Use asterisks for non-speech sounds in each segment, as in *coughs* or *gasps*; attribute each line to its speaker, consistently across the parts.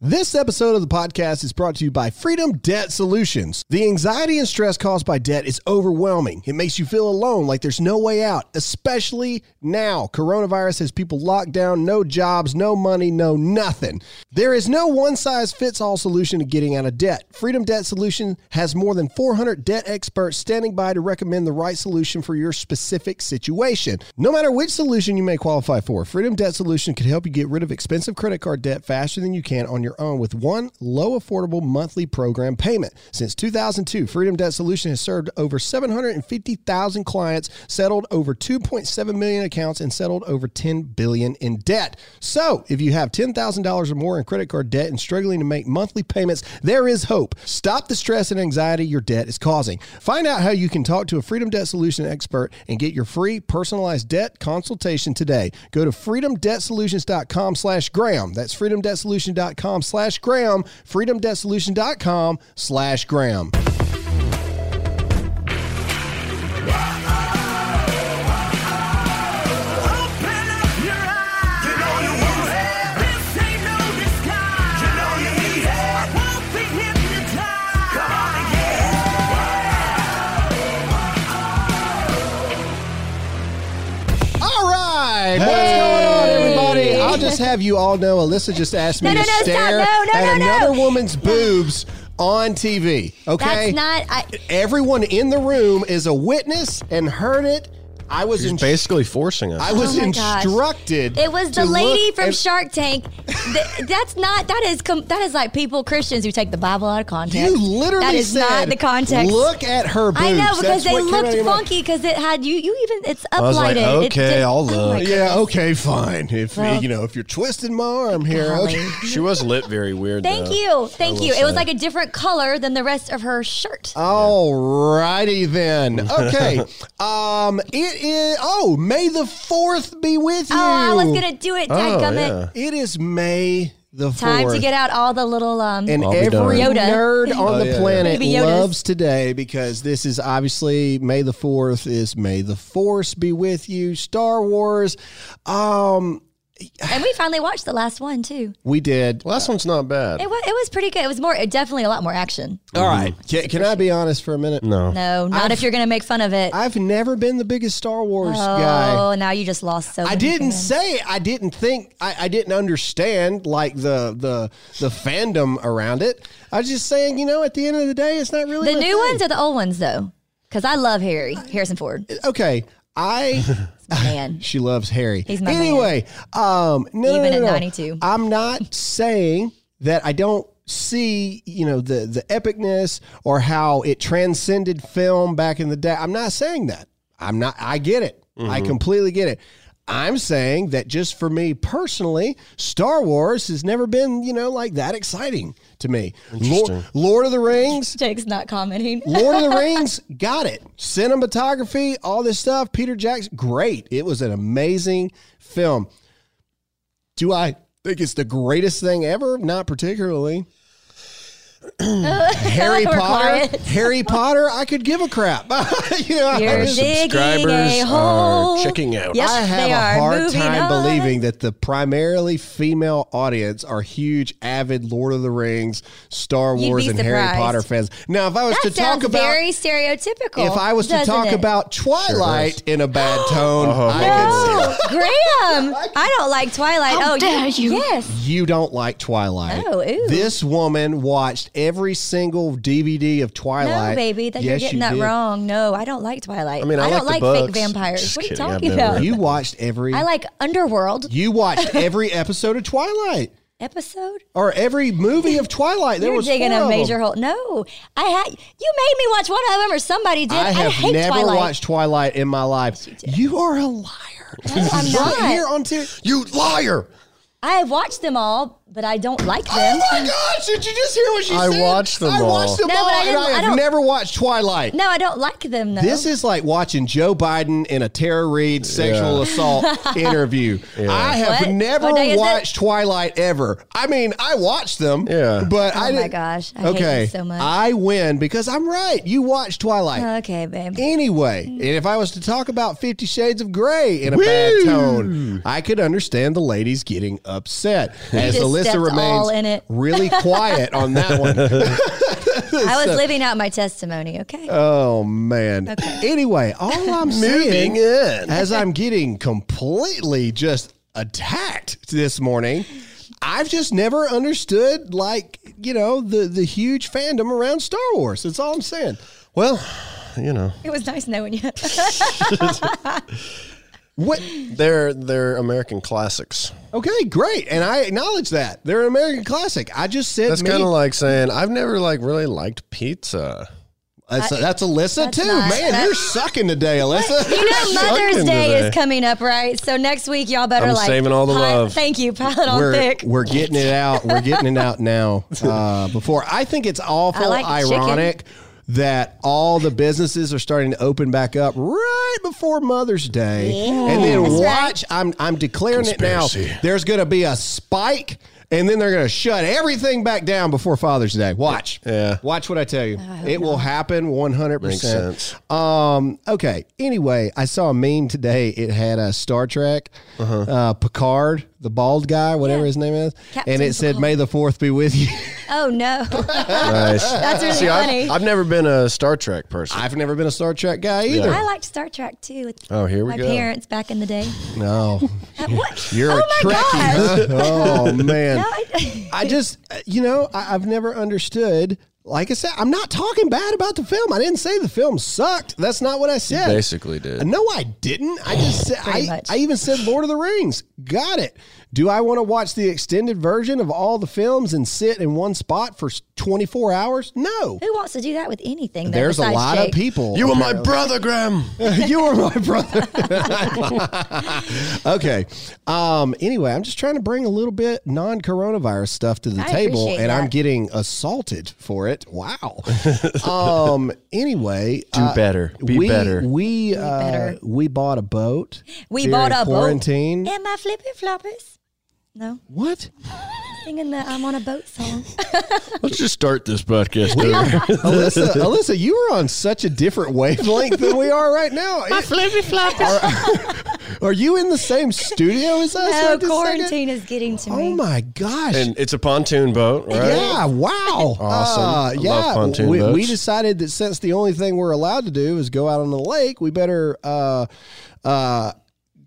Speaker 1: This episode of the podcast is brought to you by Freedom Debt Solutions. The anxiety and stress caused by debt is overwhelming. It makes you feel alone, like there's no way out, especially now. Coronavirus has people locked down, no jobs, no money, no nothing. There is no one size fits all solution to getting out of debt. Freedom Debt Solutions has more than 400 debt experts standing by to recommend the right solution for your specific situation. No matter which solution you may qualify for, Freedom Debt Solution can help you get rid of expensive credit card debt faster than you can on your own with one low affordable monthly program payment. Since 2002, Freedom Debt Solution has served over 750,000 clients, settled over 2.7 million accounts and settled over 10 billion in debt. So, if you have $10,000 or more in credit card debt and struggling to make monthly payments, there is hope. Stop the stress and anxiety your debt is causing. Find out how you can talk to a Freedom Debt Solution expert and get your free personalized debt consultation today. Go to freedomdebtsolutions.com slash Graham. That's freedomdebtsolution.com slash Graham, freedomdebtsolution.com slash Graham. I'll just have you all know Alyssa just asked me
Speaker 2: No, no,
Speaker 1: to
Speaker 2: no,
Speaker 1: stare at
Speaker 2: no, no.
Speaker 1: another woman's boobs on TV. Okay?
Speaker 2: That's not. I,
Speaker 1: Everyone in the room is a witness and heard it. I was
Speaker 3: He's
Speaker 1: in,
Speaker 3: basically forcing us.
Speaker 1: I was
Speaker 2: Oh my gosh.
Speaker 1: instructed.
Speaker 2: it was the lady from
Speaker 1: and-
Speaker 2: Shark Tank. Th- that's not. That is. Com- that is like people Christians who take the Bible out of context.
Speaker 1: You literally
Speaker 2: That is
Speaker 1: said,
Speaker 2: not the context.
Speaker 1: Look at her boobs.
Speaker 2: I know because
Speaker 1: That's
Speaker 2: they
Speaker 1: what came out
Speaker 2: looked
Speaker 1: of your mouth.
Speaker 2: funky because it had you. You even it's uplighted.
Speaker 3: was like,
Speaker 2: It
Speaker 3: okay,
Speaker 2: did-
Speaker 3: I'll
Speaker 2: oh
Speaker 3: look.
Speaker 2: goodness.
Speaker 1: Yeah, okay, fine. If
Speaker 2: Well-
Speaker 1: you know, if you're twisting my arm here,
Speaker 2: Golly.
Speaker 1: okay.
Speaker 3: She was lit very weird.
Speaker 2: Thank
Speaker 3: though.
Speaker 2: you, thank
Speaker 3: will
Speaker 2: you. It was like a different color than the rest of her shirt.
Speaker 1: All righty then. *laughs* Okay. *laughs* um, it is. Oh, May the fourth be with you.
Speaker 2: Oh, I was gonna do it.
Speaker 3: Oh,
Speaker 2: Dadgummit.
Speaker 3: yeah.
Speaker 1: It is May the fourth.
Speaker 2: Time to get out all the little um.
Speaker 1: And
Speaker 3: I'll be
Speaker 1: every
Speaker 3: darned.
Speaker 2: Yoda.
Speaker 1: nerd on
Speaker 3: Oh,
Speaker 1: the
Speaker 3: yeah, yeah.
Speaker 1: planet
Speaker 2: Baby Yodas.
Speaker 1: loves today because this is obviously May the 4th is May the Force be with you. Star Wars. Um, *sighs*
Speaker 2: and we finally watched the last one too.
Speaker 1: we did.
Speaker 3: Last one's not bad.
Speaker 2: It was it was pretty good. It was more definitely a lot more action.
Speaker 1: All mm-hmm. right. Can, can I be honest for a minute?
Speaker 3: no.
Speaker 2: No, not
Speaker 1: I've-
Speaker 2: if you're gonna make fun of it.
Speaker 1: I've never been the biggest Star Wars guy.
Speaker 2: oh, now you just lost so.
Speaker 1: I
Speaker 2: many
Speaker 1: didn't
Speaker 2: fans.
Speaker 1: say I didn't think I, I didn't understand like the the the fandom around it. I was just saying, you know, at the end of the day, it's not really
Speaker 2: the
Speaker 1: my
Speaker 2: new
Speaker 1: thing.
Speaker 2: ones or the old ones though, because I love Harry Harrison Ford.
Speaker 1: Okay, I *laughs* *laughs*
Speaker 2: Man,
Speaker 1: she loves Harry.
Speaker 2: He's my man.
Speaker 1: anyway. Um, no, no,
Speaker 2: Even
Speaker 1: no,
Speaker 2: at 92.
Speaker 1: I'm not *laughs* saying that I don't see you know the the epicness or how it transcended film back in the day. I'm not saying that. I'm not. I get it. I completely get it. I'm saying that just for me personally, Star Wars has never been, you know, like that exciting to me. Lord, Lord of the Rings,
Speaker 2: Jake's not commenting. *laughs*
Speaker 1: Lord of the Rings, got it. Cinematography, all this stuff. Peter Jackson, great. It was an amazing film. Do I think it's the greatest thing ever? Not particularly. Harry Potter,
Speaker 2: quiet.
Speaker 1: Harry Potter, I could give a crap. *laughs* you know, I
Speaker 2: You're digging
Speaker 3: subscribers
Speaker 2: a
Speaker 3: are
Speaker 2: hole.
Speaker 3: checking out.
Speaker 2: Yep,
Speaker 1: I have
Speaker 2: they
Speaker 1: a
Speaker 2: are
Speaker 1: hard time
Speaker 2: on.
Speaker 1: believing that the primarily female audience are huge, avid Lord of the Rings, Star Wars,
Speaker 2: be
Speaker 1: and Harry. Potter fans. Now, if I was
Speaker 2: That
Speaker 1: to talk about
Speaker 2: very stereotypical.
Speaker 1: if I was to talk
Speaker 2: it?
Speaker 1: about Twilight in a bad *gasps* tone,
Speaker 3: Uh-huh.
Speaker 1: I could
Speaker 2: no, Graham, *laughs* I don't like Twilight.
Speaker 4: How
Speaker 2: oh,
Speaker 4: dare you.
Speaker 2: Yes.
Speaker 1: you don't like Twilight.
Speaker 2: Oh, ew.
Speaker 1: This woman watched every single DVD of Twilight.
Speaker 2: No, baby, that
Speaker 1: Yes,
Speaker 2: you're getting
Speaker 1: you
Speaker 2: that
Speaker 1: did.
Speaker 2: wrong. No, I don't like Twilight.
Speaker 3: I mean, I
Speaker 2: don't
Speaker 3: like
Speaker 2: like fake vampires.
Speaker 3: Just
Speaker 2: what are you talking about?
Speaker 1: You watched every.
Speaker 2: I like Underworld
Speaker 1: You watched *laughs* every episode of Twilight,
Speaker 2: episode.
Speaker 1: or every movie of Twilight. There
Speaker 2: You're
Speaker 1: was
Speaker 2: digging
Speaker 1: four
Speaker 2: a major hole. No, I had. You made me watch one of them, or somebody did.
Speaker 1: I have
Speaker 2: hate
Speaker 1: never
Speaker 2: Twilight.
Speaker 1: watched Twilight in my life.
Speaker 2: you
Speaker 1: you are a liar.
Speaker 2: No, I'm not.
Speaker 1: Right here on TV. You liar.
Speaker 2: I have watched them all, but I don't like them.
Speaker 1: Oh my gosh! Did you just hear what she said?
Speaker 3: I
Speaker 1: said?
Speaker 3: watched them
Speaker 1: I
Speaker 3: all.
Speaker 1: watched them
Speaker 2: No,
Speaker 1: all,
Speaker 2: but I
Speaker 1: and
Speaker 2: didn't-
Speaker 1: I
Speaker 2: I
Speaker 1: have
Speaker 2: don't-
Speaker 1: never watched Twilight.
Speaker 2: No, I don't like them though.
Speaker 1: This is like watching Joe Biden in a Tara Reade sexual
Speaker 3: Yeah. *laughs*
Speaker 1: assault interview. I have
Speaker 2: What?
Speaker 1: never
Speaker 2: What day is it?
Speaker 1: watched Twilight ever. I mean, I watched them.
Speaker 3: Yeah.
Speaker 1: But
Speaker 2: Oh
Speaker 1: I
Speaker 2: my
Speaker 1: didn't.
Speaker 2: gosh, I hate
Speaker 1: okay.
Speaker 2: you so much.
Speaker 1: I win because I'm right. You watched Twilight.
Speaker 2: Oh, okay, babe.
Speaker 1: Anyway, mm. and if I was to talk about Fifty Shades of Grey in a bad tone, I could understand the ladies getting upset. As
Speaker 2: just
Speaker 1: Alyssa Alyssa
Speaker 2: stepped
Speaker 1: remains
Speaker 2: all in it.
Speaker 1: really *laughs* quiet on that one.
Speaker 2: I was *laughs* living out my testimony. Okay.
Speaker 1: Oh man. Anyway, all *laughs* I'm saying
Speaker 3: Moving in.
Speaker 1: as I'm getting completely just attacked this morning, I've just never understood like, you know, the the huge fandom around Star Wars. That's all I'm saying.
Speaker 3: Well, you know,
Speaker 2: it was nice knowing you.
Speaker 1: What
Speaker 3: they're they're American classics.
Speaker 1: Okay, great. And I acknowledge that. They're an American classic. I just said
Speaker 3: That's
Speaker 1: me.
Speaker 3: kind of like saying I've never like really liked pizza.
Speaker 1: that's, that's Alyssa
Speaker 2: That's
Speaker 1: too.
Speaker 2: not-
Speaker 1: Man,
Speaker 2: that-
Speaker 1: you're sucking today, Alyssa.
Speaker 2: You know, Mother's
Speaker 3: Sucking
Speaker 2: Day
Speaker 3: today.
Speaker 2: is coming up, right? So next week, y'all better
Speaker 3: I'm
Speaker 2: like
Speaker 3: saving all the
Speaker 2: pile-
Speaker 3: love.
Speaker 2: Thank you, pile it on
Speaker 1: we're,
Speaker 2: thick.
Speaker 1: we're getting it out. We're getting it out now. *laughs* Uh, before I think it's awful
Speaker 2: I like the chicken.
Speaker 1: ironic that all the businesses are starting to open back up right before Mother's Day,
Speaker 2: Yeah,
Speaker 1: and then
Speaker 2: that's right.
Speaker 1: watch. I'm I'm declaring it now. There's going to be a spike. And then they're going to shut everything back down before Father's Day. Watch.
Speaker 3: Yeah.
Speaker 1: Watch what I tell you. it will happen 100%.
Speaker 3: Makes sense.
Speaker 1: Um, okay. Anyway, I saw a meme today. It had a Star Trek, uh Picard, the bald guy, whatever
Speaker 2: Yeah.
Speaker 1: his name is,
Speaker 2: Captain
Speaker 1: and it said,
Speaker 2: Picard.
Speaker 1: "May the fourth be with you." *laughs*
Speaker 2: oh no, *laughs*
Speaker 3: Nice.
Speaker 2: that's really
Speaker 3: See,
Speaker 2: funny.
Speaker 3: I've, I've never been a Star Trek person.
Speaker 1: I've never been a Star Trek guy either.
Speaker 2: I liked Star Trek too. With
Speaker 3: Oh, here we
Speaker 2: my
Speaker 3: go.
Speaker 2: My parents back in the day.
Speaker 1: No,
Speaker 2: Uh, what? *laughs*
Speaker 1: you're
Speaker 2: oh
Speaker 1: a
Speaker 2: my
Speaker 1: Trekkie.
Speaker 2: gosh.
Speaker 1: huh? Oh man,
Speaker 2: No, I,
Speaker 1: I just, you know, I, I've never understood. Like I said, I'm not talking bad about the film. I didn't say the film sucked. That's not what I said.
Speaker 3: basically did.
Speaker 1: No, I didn't. I just *sighs* said I. I even said Lord of the Rings. Got it. Do I want to watch the extended version of all the films and sit in one spot for 24 hours? No.
Speaker 2: who wants to do that with anything? Though,
Speaker 1: There's a lot
Speaker 2: Jake?
Speaker 1: of people.
Speaker 3: You were *laughs* my brother, Graham.
Speaker 1: you were my brother. okay. Um, anyway, I'm just trying to bring a little bit non-coronavirus stuff to the
Speaker 2: I
Speaker 1: table,
Speaker 2: appreciate
Speaker 1: and I'm getting assaulted for it. Wow. um. Anyway, *laughs*
Speaker 3: Do better. Be
Speaker 1: we,
Speaker 3: better.
Speaker 1: We uh,
Speaker 2: better.
Speaker 1: we bought a boat.
Speaker 2: We bought a
Speaker 1: quarantine.
Speaker 2: boat. And my flippy floppers. No,
Speaker 1: What?
Speaker 2: singing the "I'm on a boat" song. *laughs*
Speaker 3: Let's just start this podcast. over.
Speaker 1: Alyssa, *laughs* Alyssa, you are on such a different wavelength than we are right now.
Speaker 2: My flippy floppers.
Speaker 1: Are you in the same studio as us?
Speaker 2: No,
Speaker 1: right this second?
Speaker 2: quarantine is getting to me.
Speaker 1: Oh my gosh.
Speaker 3: and it's a pontoon boat, right?
Speaker 1: Yeah, wow. *laughs*
Speaker 3: Awesome.
Speaker 1: Uh,
Speaker 3: I love
Speaker 1: yeah,
Speaker 3: pontoon
Speaker 1: we, we decided that since the only thing we're allowed to do is go out on the lake, we better uh, uh,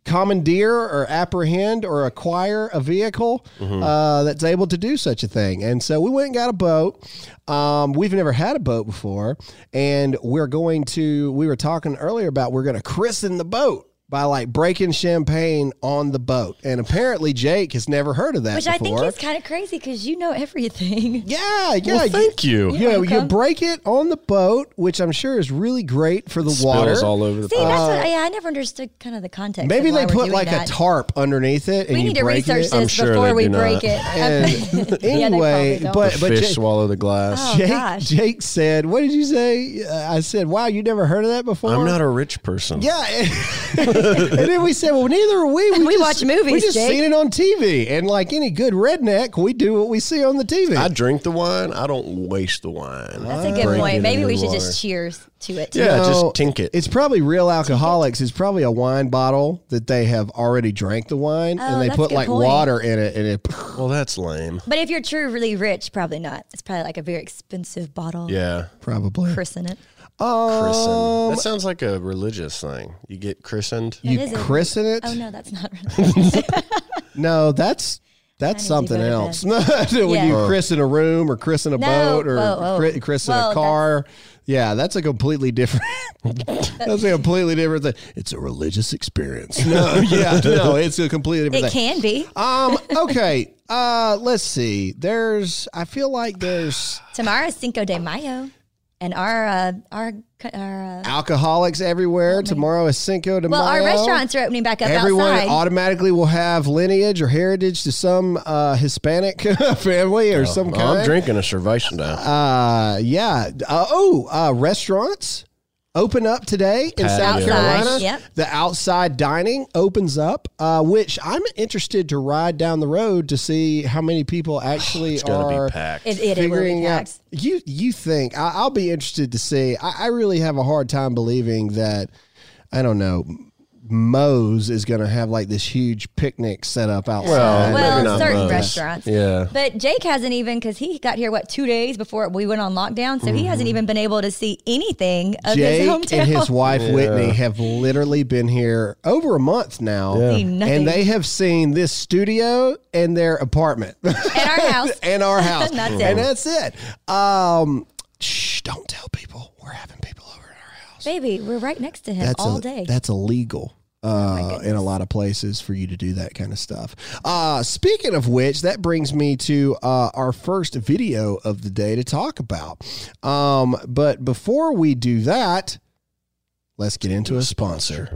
Speaker 1: commandeer or apprehend or acquire a vehicle
Speaker 3: Mm-hmm.
Speaker 1: uh, that's able to do such a thing. And so we went and got a boat. Um, we've never had a boat before, and we're going to. We were talking earlier about we're going to christen the boat. By like breaking champagne on the boat, and apparently Jake has never heard of that
Speaker 2: Which
Speaker 1: before.
Speaker 2: I think is kind of crazy because you know everything.
Speaker 1: yeah, *laughs* yeah.
Speaker 3: Well,
Speaker 1: you-
Speaker 3: thank you.
Speaker 1: you know, you break it on the boat, which I'm sure is really great for the water.
Speaker 3: Spills all over the
Speaker 2: See,
Speaker 3: place.
Speaker 2: that's what. Yeah, I never understood kind of the context.
Speaker 1: Maybe
Speaker 2: of why
Speaker 1: they
Speaker 2: we're
Speaker 1: put
Speaker 2: doing
Speaker 1: like
Speaker 2: that.
Speaker 1: a tarp underneath it, and
Speaker 2: We
Speaker 1: you
Speaker 2: need to
Speaker 1: break
Speaker 2: research
Speaker 1: it.
Speaker 2: this
Speaker 3: I'm sure
Speaker 2: before
Speaker 3: they
Speaker 2: we
Speaker 3: do
Speaker 2: break
Speaker 3: not.
Speaker 2: it.
Speaker 1: And *laughs*
Speaker 2: Yeah,
Speaker 1: anyway,
Speaker 2: probably
Speaker 1: but but
Speaker 3: Fish
Speaker 1: Jake,
Speaker 3: swallow the glass.
Speaker 2: Oh,
Speaker 1: Jake,
Speaker 2: gosh.
Speaker 1: Jake said, "What did you say?" Uh, I said, "Wow, you never heard of that before."
Speaker 3: I'm not a rich person.
Speaker 1: Yeah, *laughs* and then we said, "Well, neither are we.
Speaker 2: We
Speaker 1: just,
Speaker 2: watch movies,
Speaker 1: We just
Speaker 2: Jake.
Speaker 1: seen it on TV, and like any good redneck, we do what we see on the TV."
Speaker 3: I drink the wine. I don't waste the wine.
Speaker 2: That's a good point. Maybe we should
Speaker 3: water.
Speaker 2: just cheers to it.
Speaker 3: Yeah, just tink it.
Speaker 1: It's probably real alcoholics. It's probably a wine bottle that they have already drank the wine,
Speaker 2: Oh,
Speaker 1: and they put like
Speaker 2: point.
Speaker 1: water in it, and it. *laughs*
Speaker 3: Well, that's lame.
Speaker 2: But if you're truly rich, probably not. It's probably like a very expensive bottle.
Speaker 3: Yeah.
Speaker 1: Probably.
Speaker 2: Christen it.
Speaker 3: Christen. that sounds like a religious thing. You get christened.
Speaker 1: You
Speaker 2: That is a-
Speaker 1: christen it?
Speaker 2: Oh no, that's not *laughs* really.
Speaker 1: No, that's that's
Speaker 2: I need to
Speaker 1: something
Speaker 2: go to
Speaker 1: else. *laughs* when
Speaker 2: Yeah.
Speaker 1: you christen a room or christen a
Speaker 2: No,
Speaker 1: boat or
Speaker 2: whoa, whoa.
Speaker 1: chri- christen
Speaker 2: Well,
Speaker 1: a car. Yeah, that's a completely different. *laughs* that's a completely different thing. It's a religious experience. No, yeah, no, it's a completely different
Speaker 2: it
Speaker 1: thing.
Speaker 2: can be.
Speaker 1: Um. Okay. Uh. Let's see. There's. I feel like there's
Speaker 2: Tomorrow's Cinco de Mayo, and our uh, our our. Uh,
Speaker 1: alcoholics everywhere. Tomorrow is Cinco de
Speaker 2: well, our restaurants are opening back up
Speaker 1: Everyone
Speaker 2: outside.
Speaker 1: automatically will have lineage or heritage to some uh, Hispanic *laughs* family or some
Speaker 3: Well, I'm drinking a cerveza now.
Speaker 1: Uh, yeah. Uh, oh, uh, restaurants open up today in South
Speaker 3: Patio.
Speaker 1: Carolina.
Speaker 2: Yep.
Speaker 1: The outside dining opens up, uh, which I'm interested to ride down the road to see how many people *sighs* actually
Speaker 3: it's gonna
Speaker 1: are
Speaker 3: be packed.
Speaker 2: it, it, it will be
Speaker 1: figuring out. You you think I, I'll be interested to see? I, I really have a hard time believing that. I don't know. Moe's is going to have like this huge picnic set up outside.
Speaker 3: Well,
Speaker 2: well,
Speaker 3: maybe not
Speaker 2: certain
Speaker 3: most.
Speaker 2: restaurants.
Speaker 3: Yeah.
Speaker 2: But Jake hasn't even because he got here what two days before we went on lockdown, so he hasn't even been able to see anything of his
Speaker 1: Jake
Speaker 2: hometown.
Speaker 1: and his wife Whitney have literally been here over a month now,
Speaker 2: Seen nothing.
Speaker 1: and they have seen this studio and their apartment
Speaker 2: and our *laughs* house.
Speaker 1: and our house, *laughs*
Speaker 2: And that's it.
Speaker 1: and that's it. Um, shh! Don't tell people we're having people over at our house.
Speaker 2: Baby, we're right next to him
Speaker 1: That's
Speaker 2: all
Speaker 1: a-
Speaker 2: day.
Speaker 1: That's illegal. Uh, in a lot of places for you to do that kind of stuff. Uh, speaking of which, that brings me to uh, our first video of the day to talk about. Um, but before we do that, let's get into a sponsor.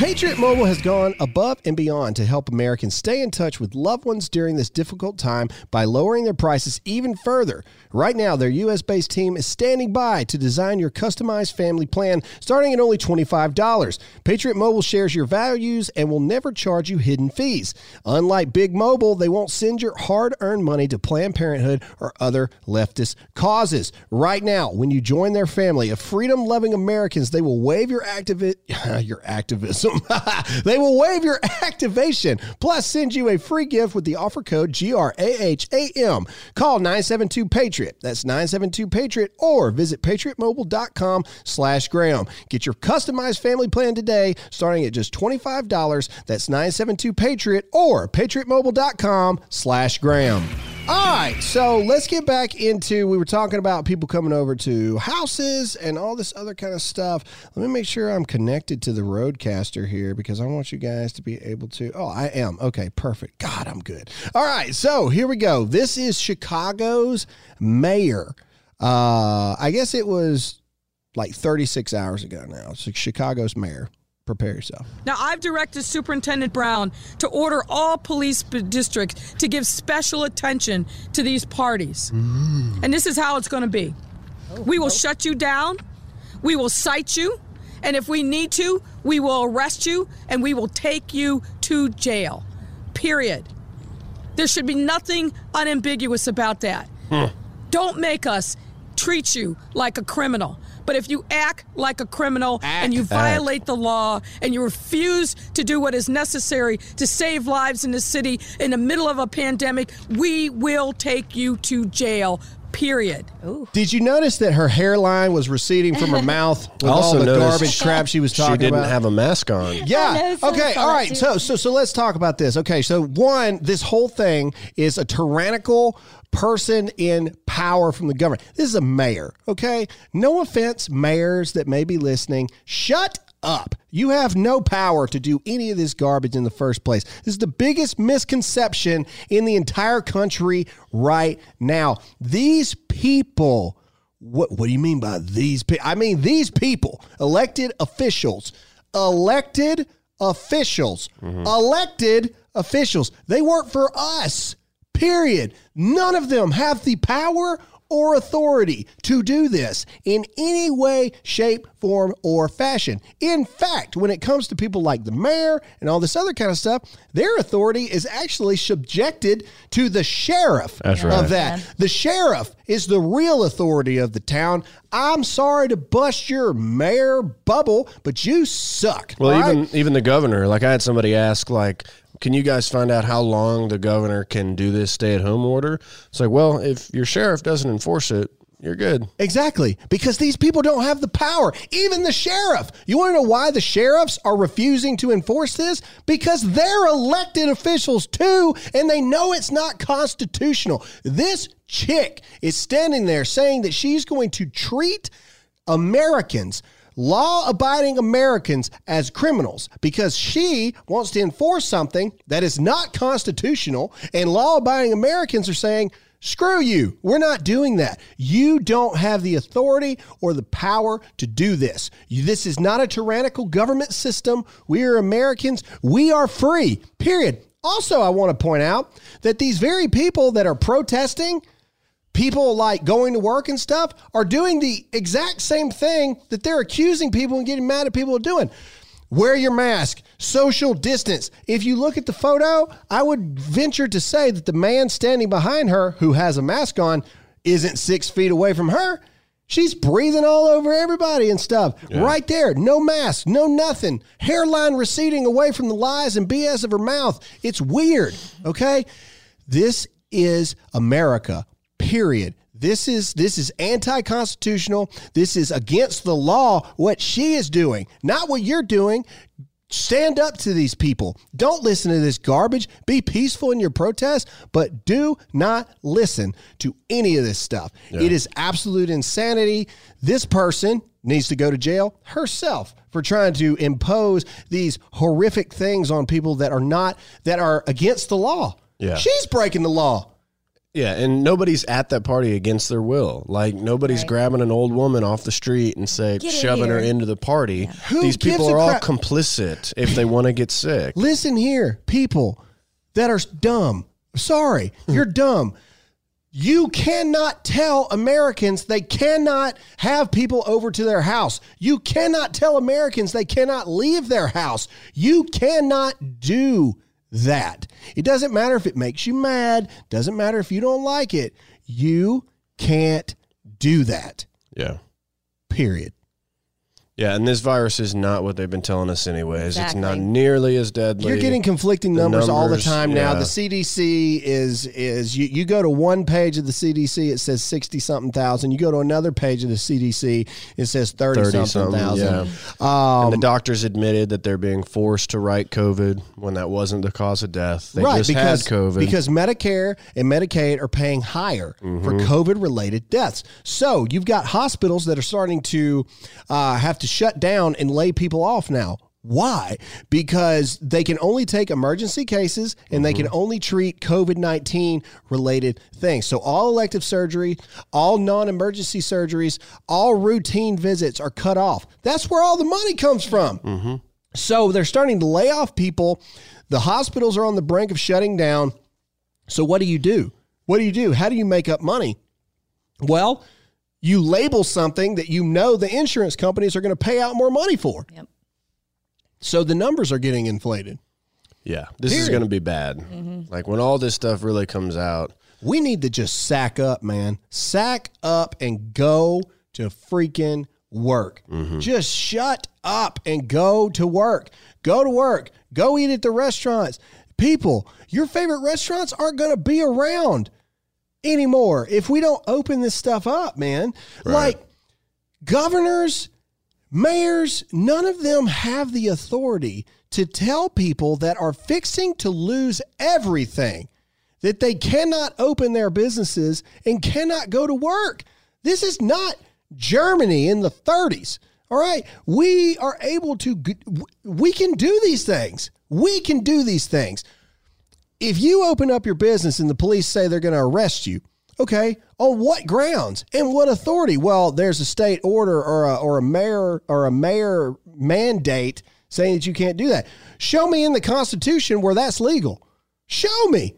Speaker 1: Patriot Mobile has gone above and beyond to help Americans stay in touch with loved ones during this difficult time by lowering their prices even further. Right now, their US based team is standing by to design your customized family plan starting at only $25. Patriot Mobile shares your values and will never charge you hidden fees. Unlike Big Mobile, they won't send your hard earned money to Planned Parenthood or other leftist causes. Right now, when you join their family of freedom loving Americans, they will waive your activi- *laughs* your activism. *laughs* they will waive your activation, plus send you a free gift with the offer code GRAHAM. Call 972 Patriot. That's 972 Patriot or visit patriotmobile.com slash Graham. Get your customized family plan today, starting at just $25. That's 972 Patriot or patriotmobile.com slash Graham. All right, so let's get back into. We were talking about people coming over to houses and all this other kind of stuff. Let me make sure I'm connected to the RodeCaster here because I want you guys to be able to. Oh, I am. Okay, perfect. God, I'm good. All right, so here we go. This is Chicago's mayor. Uh, I guess it was like 36 hours ago now. So Chicago's mayor. Prepare yourself.
Speaker 4: Now, I've directed Superintendent Brown to order all police b- districts to give special attention to these parties. Mm. And this is how it's going to be oh, we will oh. shut you down, we will cite you, and if we need to, we will arrest you and we will take you to jail. Period. There should be nothing unambiguous about that. Don't make us treat you like a criminal. But if you act like a criminal and you violate the law and you refuse to do what is necessary to save lives in the city in the middle of a pandemic, we will take you to jail. Period.
Speaker 1: Did you notice that her hairline was receding from her *laughs* mouth with
Speaker 3: also
Speaker 1: all the
Speaker 3: noticed
Speaker 1: garbage crap she was talking about?
Speaker 3: She didn't
Speaker 1: about?
Speaker 3: have a mask on.
Speaker 1: Yeah.
Speaker 2: know,
Speaker 1: okay.
Speaker 2: saw
Speaker 1: All
Speaker 2: that
Speaker 1: right.
Speaker 2: too.
Speaker 1: So so so let's talk about this. Okay. So one, this whole thing is a tyrannical person in power from the government. This is a mayor. Okay. No offense, mayors that may be listening. Shut up. You have no power to do any of this garbage in the first place. This is the biggest misconception in the entire country right now. These people what what do you mean by these people? I mean these people, elected officials, elected officials, mm-hmm. elected officials. They work for us. Period. None of them have the power or authority to do this in any way, shape, form, or fashion. In fact, when it comes to people like the mayor and all this other kind of stuff, their authority is actually subjected to the sheriff
Speaker 3: That's
Speaker 1: of
Speaker 3: right.
Speaker 1: that. The sheriff is the real authority of the town. I'm sorry to bust your mayor bubble, but you suck.
Speaker 3: Well,
Speaker 1: right?
Speaker 3: even even the governor. Like I had somebody ask, like, can you guys find out how long the governor can do this stay at home order? It's like, well, if your sheriff doesn't enforce it, you're good.
Speaker 1: Exactly, because these people don't have the power. Even the sheriff. You want to know why the sheriffs are refusing to enforce this? Because they're elected officials too, and they know it's not constitutional. This chick is standing there saying that she's going to treat Americans, law abiding Americans, as criminals because she wants to enforce something that is not constitutional, and law abiding Americans are saying, Screw you. We're not doing that. You don't have the authority or the power to do this. This is not a tyrannical government system. We are Americans. We are free, period. Also, I want to point out that these very people that are protesting, people like going to work and stuff, are doing the exact same thing that they're accusing people and getting mad at people of doing. Wear your mask, social distance. If you look at the photo, I would venture to say that the man standing behind her who has a mask on isn't six feet away from her. She's breathing all over everybody and stuff. Right there. No mask, no nothing. Hairline receding away from the lies and BS of her mouth. It's weird. Okay? This is America. Period. This is this is anti-constitutional. This is against the law what she is doing, not what you're doing. Stand up to these people. Don't listen to this garbage. Be peaceful in your protest, but do not listen to any of this stuff. It is absolute insanity. This person needs to go to jail herself for trying to impose these horrific things on people that are not that are against the law.
Speaker 3: Yeah.
Speaker 1: She's breaking the law.
Speaker 3: Yeah, and nobody's at that party against their will. Like nobody's
Speaker 2: Right.
Speaker 3: grabbing an old woman off the street and say
Speaker 2: Get
Speaker 3: shoving her into the party.
Speaker 1: Who
Speaker 3: These
Speaker 1: gives
Speaker 3: people
Speaker 1: a
Speaker 3: are all complicit if they want to get sick. *laughs*
Speaker 1: Listen here, people that are dumb. Sorry, hmm. you're dumb. You cannot tell Americans they cannot have people over to their house. You cannot tell Americans they cannot leave their house. You cannot do that. It doesn't matter if it makes you mad, doesn't matter if you don't like it. You can't do that.
Speaker 3: Yeah.
Speaker 1: Period.
Speaker 3: Yeah, and this virus is not what they've been telling us anyways. It's not nearly as deadly.
Speaker 1: You're getting conflicting
Speaker 3: The
Speaker 1: numbers, all the
Speaker 3: numbers,
Speaker 1: time now. The CDC is is you, you go to one page of the CDC, it says sixty something thousand. You go to another page of the CDC, it says thirty,
Speaker 3: 30
Speaker 1: something,
Speaker 3: something,
Speaker 1: thousand.
Speaker 3: yeah.
Speaker 1: Um,
Speaker 3: and the doctors admitted that they're being forced to write COVID when that wasn't the cause of death. They
Speaker 1: right,
Speaker 3: just
Speaker 1: because
Speaker 3: had COVID.
Speaker 1: because Medicare and Medicaid are paying higher for
Speaker 3: Mm-hmm.
Speaker 1: COVID related deaths. So you've got hospitals that are starting to uh, have to shut down and lay people off now. Why? Because they can only take emergency cases and they can
Speaker 3: Mm-hmm.
Speaker 1: only treat COVID 19 related things. So, all elective surgery, all non emergency surgeries, all routine visits are cut off. That's where all the money comes from.
Speaker 3: Mm-hmm.
Speaker 1: So, they're starting to lay off people. The hospitals are on the brink of shutting down. So, what do you do? What do you do? How do you make up money? Well, you label something that you know the insurance companies are going to pay out more money for.
Speaker 2: Yep.
Speaker 1: So the numbers are getting inflated.
Speaker 3: yeah, this is going to be bad. Mm-hmm. Like when all this stuff really comes out.
Speaker 1: We need to just sack up, man. Sack up and go to freaking work. Mm-hmm. Just shut up and go to work. Go to work. Go eat at the restaurants. People, your favorite restaurants aren't going to be around anymore if we don't open this stuff up, man. Like governors, mayors, none of them have the authority to tell people that are fixing to lose everything that they cannot open their businesses and cannot go to work. This is not Germany in the 30s. All right. We are able to, we can do these things. We can do these things. If you open up your business and the police say they're going to arrest you, okay, on what grounds and what authority? Well, there's a state order or a, or a mayor or a mayor mandate saying that you can't do that. Show me in the Constitution where that's legal. Show me.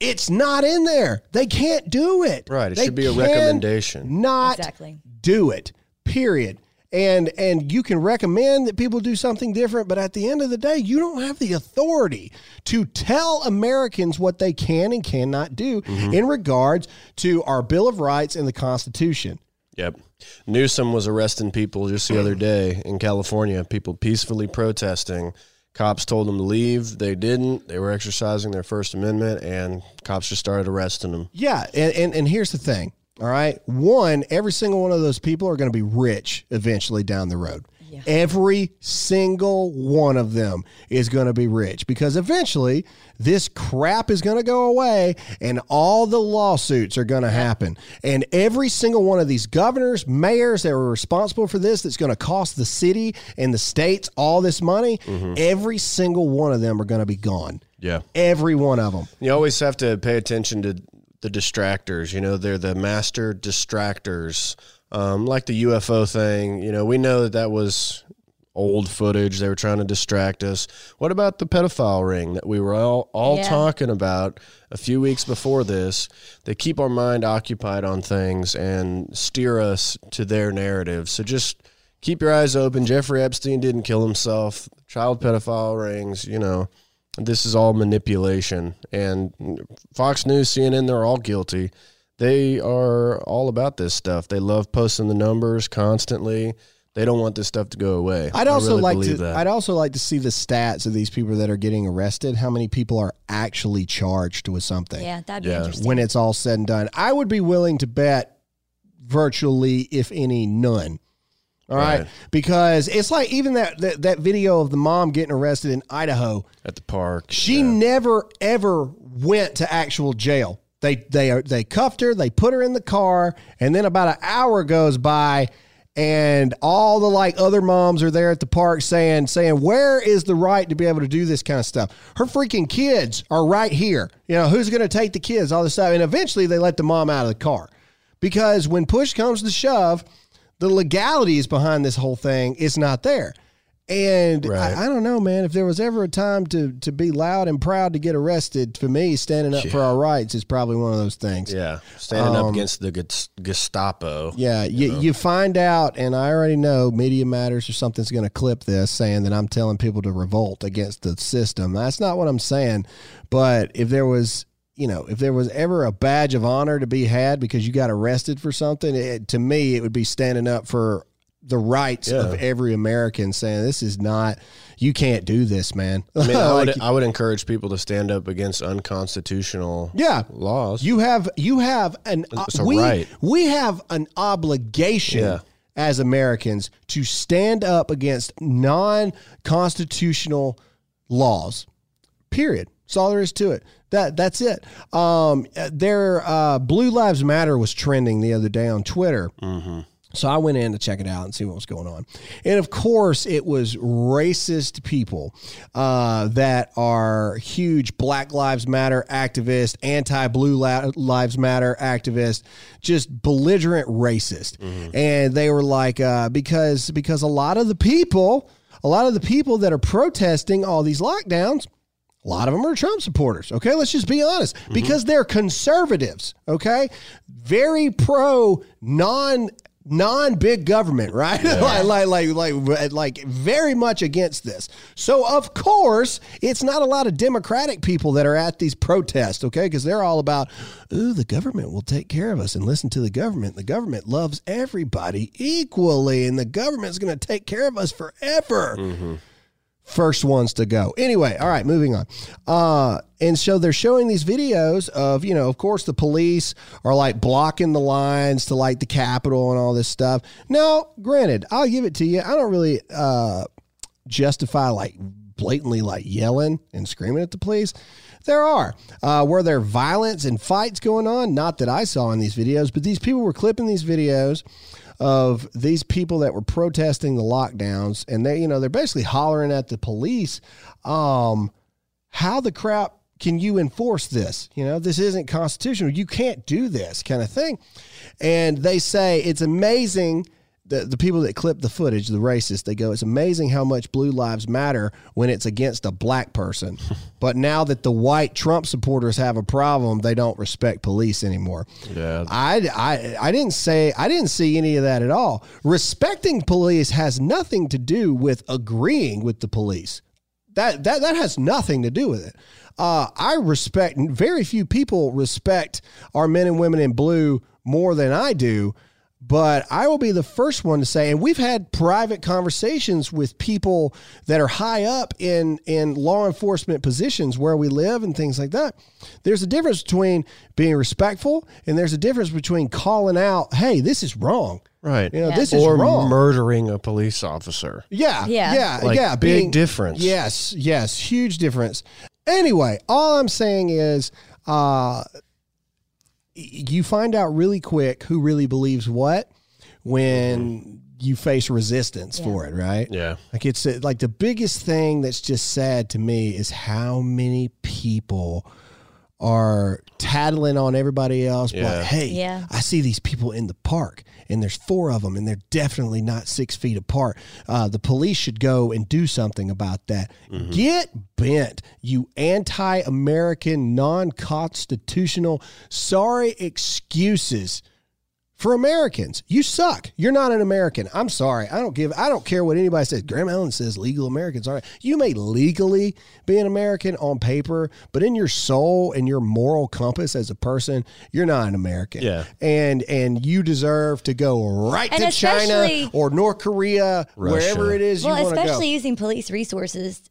Speaker 1: It's not in there. They can't do it.
Speaker 3: Right, it
Speaker 1: They
Speaker 3: should be a recommendation.
Speaker 1: Not
Speaker 2: Exactly.
Speaker 1: do it. Period. And and you can recommend that people do something different, but at the end of the day, you don't have the authority to tell Americans what they can and cannot do mm-hmm. in regards to our Bill of Rights and the Constitution.
Speaker 3: Yep. Newsom was arresting people just the other *clears throat* day in California, people peacefully protesting. Cops told them to leave. They didn't. They were exercising their First Amendment, and cops just started arresting them.
Speaker 1: Yeah, and, and and here's the thing. All right, one, every single one of those people are going to be rich eventually down the road. Every single one of them is going to be rich because eventually this crap is going to go away and all the lawsuits are going to happen. And every single one of these governors, mayors that were responsible for this, that's going to cost the city and the states all this money, mm-hmm. every single one of them are going to be gone.
Speaker 3: Yeah.
Speaker 1: Every one of them.
Speaker 3: You always have to pay attention to the distractors. You know, they're the master distractors. Um, like the UFO thing, you know, we know that that was old footage. They were trying to distract us. What about the pedophile ring that we were all, all
Speaker 2: Yeah.
Speaker 3: talking about a few weeks before this? They keep our mind occupied on things and steer us to their narrative. So just keep your eyes open. Jeffrey Epstein didn't kill himself. Child pedophile rings, you know. This is all manipulation. And Fox News, CNN, they're all guilty. they are all about this stuff. They love posting the numbers constantly. They don't want this stuff to go away.
Speaker 1: I'd also
Speaker 3: really
Speaker 1: like to.
Speaker 3: that.
Speaker 1: I'd also like to see the stats of these people that are getting arrested. How many people are actually charged with something?
Speaker 2: Yeah, that'd be
Speaker 3: Yeah.
Speaker 2: interesting.
Speaker 1: When it's all said and done, I would be willing to bet virtually, if any, none. All right,
Speaker 3: Right.
Speaker 1: because it's like even that, that that video of the mom getting arrested in Idaho.
Speaker 3: at the park.
Speaker 1: She
Speaker 3: yeah.
Speaker 1: never ever went to actual jail. They they they cuffed her, they put her in the car, and then about an hour goes by, and all the like other moms are there at the park saying saying where is the right to be able to do this kind of stuff? Her freaking kids are right here. You know who's going to take the kids? All this stuff, and eventually they let the mom out of the car because when push comes to shove, the legalities behind this whole thing is not there. And
Speaker 3: Right.
Speaker 1: I, I don't know, man. If there was ever a time to to be loud and proud to get arrested, for me, standing up for our rights is probably one of those things.
Speaker 3: Yeah, standing
Speaker 1: Um,
Speaker 3: up against the Gestapo.
Speaker 1: Yeah, you, you find out, and I already know Media Matters or something's going to clip this saying that I'm telling people to revolt against the system. That's not what I'm saying. But if there was, you know, if there was ever a badge of honor to be had because you got arrested for something, it, to me, it would be standing up for the rights of every American, saying this is not, you can't do this, man.
Speaker 3: I mean, *laughs* I
Speaker 1: Like,
Speaker 3: would, I would encourage people to stand up against unconstitutional
Speaker 1: Yeah.
Speaker 3: laws.
Speaker 1: You have you have an uh, we
Speaker 3: right.
Speaker 1: we have an obligation
Speaker 3: Yeah.
Speaker 1: as Americans to stand up against non-constitutional laws. Period. That's all there is to it. That that's it. Um, their uh, Blue Lives Matter was trending the other day on Twitter. So I went in to check it out and see what was going on. And of course, it was racist people uh, that are huge Black Lives Matter activists, anti Blue Lives Matter activists, just belligerent racist. And they were like, uh, because because a lot of the people, a lot of the people that are protesting all these lockdowns, a lot of them are Trump supporters. Okay, let's just be honest mm-hmm. because they're conservatives. Okay, very pro non non big government, right? *laughs* like, like like like like very much against this. So of course it's not a lot of Democratic people that are at these protests. Okay, because they're all about, ooh, the government will take care of us and listen to the government. The government loves everybody equally, and the government's going to take care of us forever mm-hmm. First ones to go. Anyway, all right, moving on. Uh, and so they're showing these videos of, you know, of course, the police are like blocking the lines to like the Capitol and all this stuff. Now, granted, I'll give it to you. I don't really uh, justify like blatantly like yelling and screaming at the police. There are. Uh, were there violence and fights going on? Not that I saw in these videos, but these people were clipping these videos of these people that were protesting the lockdowns, and they, you know, they're basically hollering at the police. Um, how the crap can you enforce this? You know, this isn't constitutional. You can't do this kind of thing. And they say it's amazing. The, the people that clip the footage, the racists, they go, it's amazing how much blue lives matter when it's against a black person. *laughs* but now that the white Trump supporters have a problem, they don't respect police anymore.
Speaker 3: Yeah.
Speaker 1: I, I, I didn't say, I didn't see any of that at all. Respecting police has nothing to do with agreeing with the police. That, that, that has nothing to do with it. Uh, I respect, very few people respect our men and women in blue more than I do. But I will be the first one to say, and we've had private conversations with people that are high up in in law enforcement positions where we live and things like that. There's a difference between being respectful and there's a difference between calling out, "Hey, this is wrong."
Speaker 3: Right.
Speaker 1: You know,
Speaker 2: Yeah.
Speaker 1: this is
Speaker 3: or
Speaker 1: wrong.
Speaker 3: murdering a police officer.
Speaker 1: Yeah,
Speaker 2: Yeah.
Speaker 1: yeah,
Speaker 3: Like,
Speaker 1: yeah.
Speaker 3: big difference.
Speaker 1: Yes, yes, huge difference. Anyway, all I'm saying is, uh, y- you find out really quick who really believes what when you face resistance for it, right?
Speaker 3: Yeah.
Speaker 1: Like it's uh, like the biggest thing that's just sad to me is how many people are tattling on everybody else.
Speaker 3: Yeah.
Speaker 1: But hey,
Speaker 2: Yeah.
Speaker 1: I see these people in the park, and there's four of them, and they're definitely not six feet apart. Uh, the police should go and do something about that. Get bent, you anti-American, non-constitutional. Sorry excuses for Americans. You suck. You're not an American. I'm sorry. I don't give. I don't care what anybody says. Graham Allen says legal Americans are. You may legally be an American on paper, but in your soul and your moral compass as a person, you're not an American.
Speaker 3: Yeah.
Speaker 1: And and you deserve to go right
Speaker 2: And
Speaker 1: to China or North Korea,
Speaker 3: Russia.
Speaker 1: wherever it is
Speaker 2: Well,
Speaker 1: you want to go.
Speaker 2: especially using police resources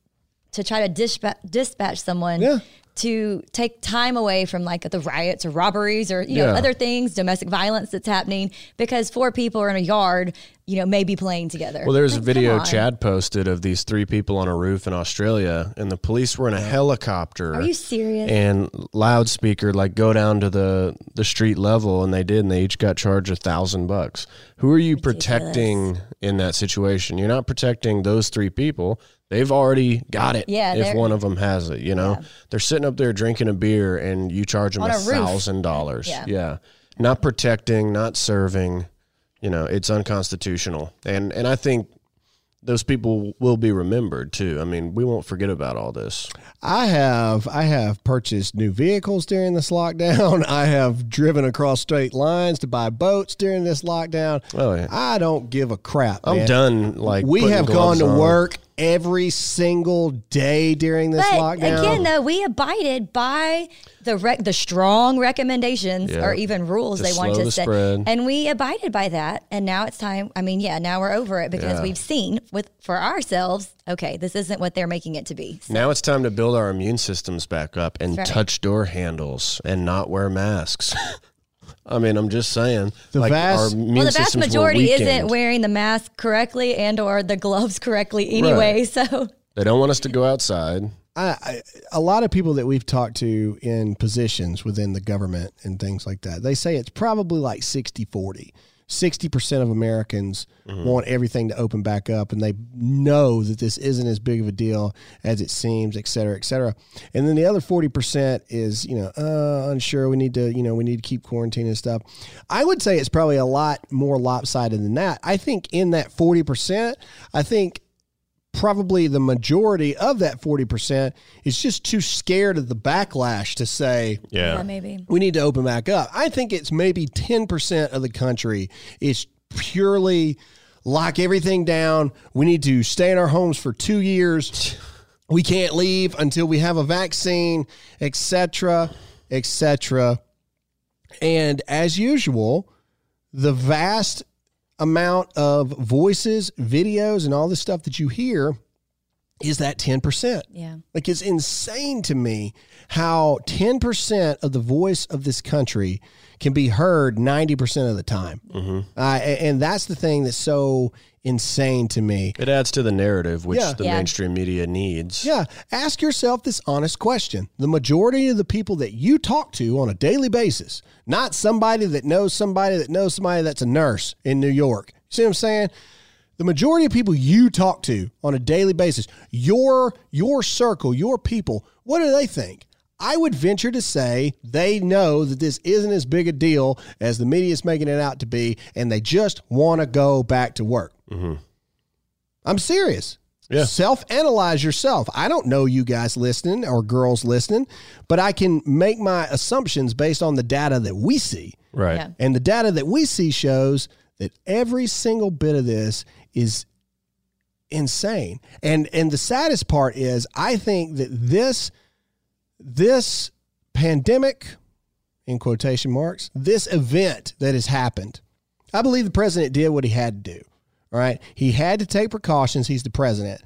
Speaker 2: to try to dispatch, dispatch someone
Speaker 1: Yeah.
Speaker 2: To take time away from like the riots or robberies or you know
Speaker 3: Yeah.
Speaker 2: other things, domestic violence that's happening because four people are in a yard, you know, maybe playing together.
Speaker 3: Well, there's a video. Chad posted of these three people on a roof in Australia, and the police were in a helicopter.
Speaker 2: Are you serious?
Speaker 3: And loudspeaker, like go down to the the street level, and they did, and they each got charged a thousand bucks. Who are you protecting in that situation? You're not protecting those three people. They've already got it.
Speaker 2: Yeah,
Speaker 3: if one of them has it, you know, they're sitting up there drinking a beer, and you charge them a
Speaker 2: a
Speaker 3: thousand dollars.
Speaker 2: Yeah.
Speaker 3: Yeah, not protecting, not serving. You know, it's unconstitutional, and and I think those people will be remembered too. I mean, we won't forget about all this.
Speaker 1: I have I have purchased new vehicles during this lockdown. *laughs* I have driven across state lines to buy boats during this lockdown.
Speaker 3: Oh, yeah.
Speaker 1: I don't give a crap.
Speaker 3: I'm
Speaker 1: man.
Speaker 3: done. Like
Speaker 1: we have gone to
Speaker 3: on.
Speaker 1: work every single day during this
Speaker 2: But
Speaker 1: lockdown.
Speaker 2: again, though, we abided by the rec- the strong recommendations
Speaker 3: Yeah.
Speaker 2: or even rules
Speaker 3: To
Speaker 2: they wanted to
Speaker 3: the
Speaker 2: set,
Speaker 3: spread.
Speaker 2: and we abided by that. And now it's time. I mean, yeah, now we're over it because
Speaker 3: Yeah.
Speaker 2: we've seen with for ourselves. Okay, this isn't what they're making it to be. So,
Speaker 3: Now it's time to build our immune systems back up and
Speaker 2: right.
Speaker 3: touch door handles and not wear masks. *laughs* I mean, I'm just saying.
Speaker 1: The
Speaker 3: like
Speaker 1: vast-
Speaker 3: our
Speaker 2: well, the vast majority isn't wearing the mask correctly and or the gloves correctly anyway. So
Speaker 3: They don't want us to go outside.
Speaker 1: I, I, a lot of people that we've talked to in positions within the government and things like that, they say it's probably like 60 40. 60% of Americans want everything to open back up and they know that this isn't as big of a deal as it seems, et cetera, et cetera. And then the other 40% is, you know, uh, unsure. We need to, you know, we need to keep quarantine and stuff. I would say it's probably a lot more lopsided than that. I think in that 40%, I think probably the majority of that 40% is just too scared of the backlash to say
Speaker 3: Yeah.
Speaker 2: yeah, maybe.
Speaker 1: we need to open back up. I think it's maybe 10% of the country is purely lock everything down. We need to stay in our homes for 2 years. We can't leave until we have a vaccine, etc., etc. And as usual, the vast amount of voices, videos, and all the stuff that you hear is that 10%.
Speaker 2: Yeah.
Speaker 1: Like it's insane to me how 10% of the voice of this country can be heard 90% of the time. Uh, and that's the thing that's so insane to me.
Speaker 3: It adds to the narrative, which
Speaker 1: Yeah.
Speaker 3: the
Speaker 2: Yeah.
Speaker 3: mainstream media needs.
Speaker 1: Yeah, ask yourself this honest question. The majority of the people that you talk to on a daily basis, not somebody that knows somebody that knows somebody that's a nurse in New York. See what I'm saying? The majority of people you talk to on a daily basis, your your circle, your people, what do they think? I would venture to say they know that this isn't as big a deal as the media is making it out to be, and they just want to go back to work. Mm-hmm. I'm serious.
Speaker 3: Yeah.
Speaker 1: Self analyze yourself. I don't know you guys listening or girls listening, but I can make my assumptions based on the data that we see.
Speaker 3: Right.
Speaker 2: Yeah.
Speaker 1: And the data that we see shows that every single bit of this is insane. And and the saddest part is I think that this this pandemic in quotation marks, this event that has happened. I believe the president did what he had to do. All right. He had to take precautions. He's the president.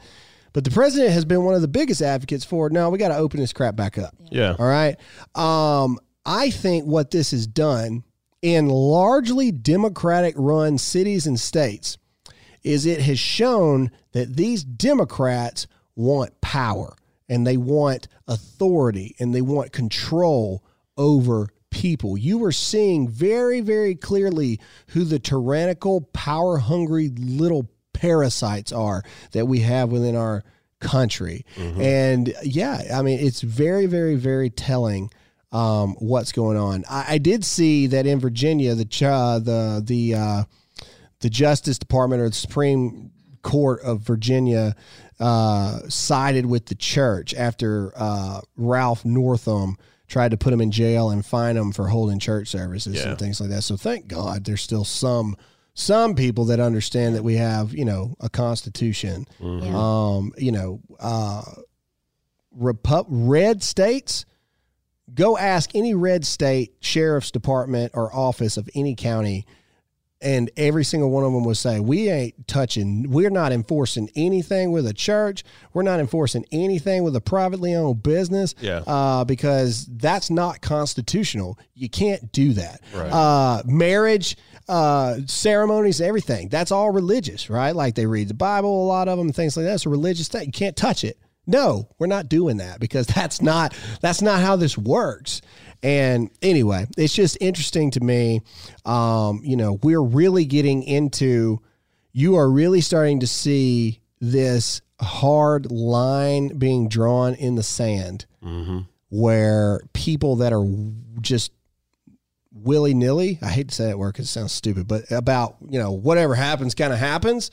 Speaker 1: But the president has been one of the biggest advocates for no, we got to open this crap back up.
Speaker 3: Yeah.
Speaker 1: All right. Um, I think what this has done in largely Democratic run cities and states is it has shown that these Democrats want power and they want authority and they want control over people. You were seeing very, very clearly who the tyrannical, power hungry little parasites are that we have within our country. And yeah, I mean, it's very, very, very telling um, what's going on. I, I did see that in Virginia, the ch- uh, the the uh, the Justice Department or the Supreme Court of Virginia uh, sided with the church after uh, Ralph Northam tried to put them in jail and fine them for holding church services
Speaker 3: Yeah.
Speaker 1: and things like that. So thank God there's still some some people that understand that we have you know a constitution. Um, you know, uh, Repu- red states. Go ask any red state sheriff's department or office of any county and every single one of them would say we ain't touching we're not enforcing anything with a church. We're not enforcing anything with a privately owned business.
Speaker 3: Yeah.
Speaker 1: uh, because that's not constitutional. You can't do that.
Speaker 3: Right.
Speaker 1: uh, marriage uh, ceremonies everything. That's all religious right? Like they read the bible a lot of them things like that. It's a religious thing. You can't touch it. No we're not doing that because *laughs* that's not that's not how this works and anyway, it's just interesting to me. Um, you know, we're really getting into, you are really starting to see this hard line being drawn in the sand where people that are just willy nilly, I hate to say that word because it sounds stupid, but about, you know, whatever happens kind of happens.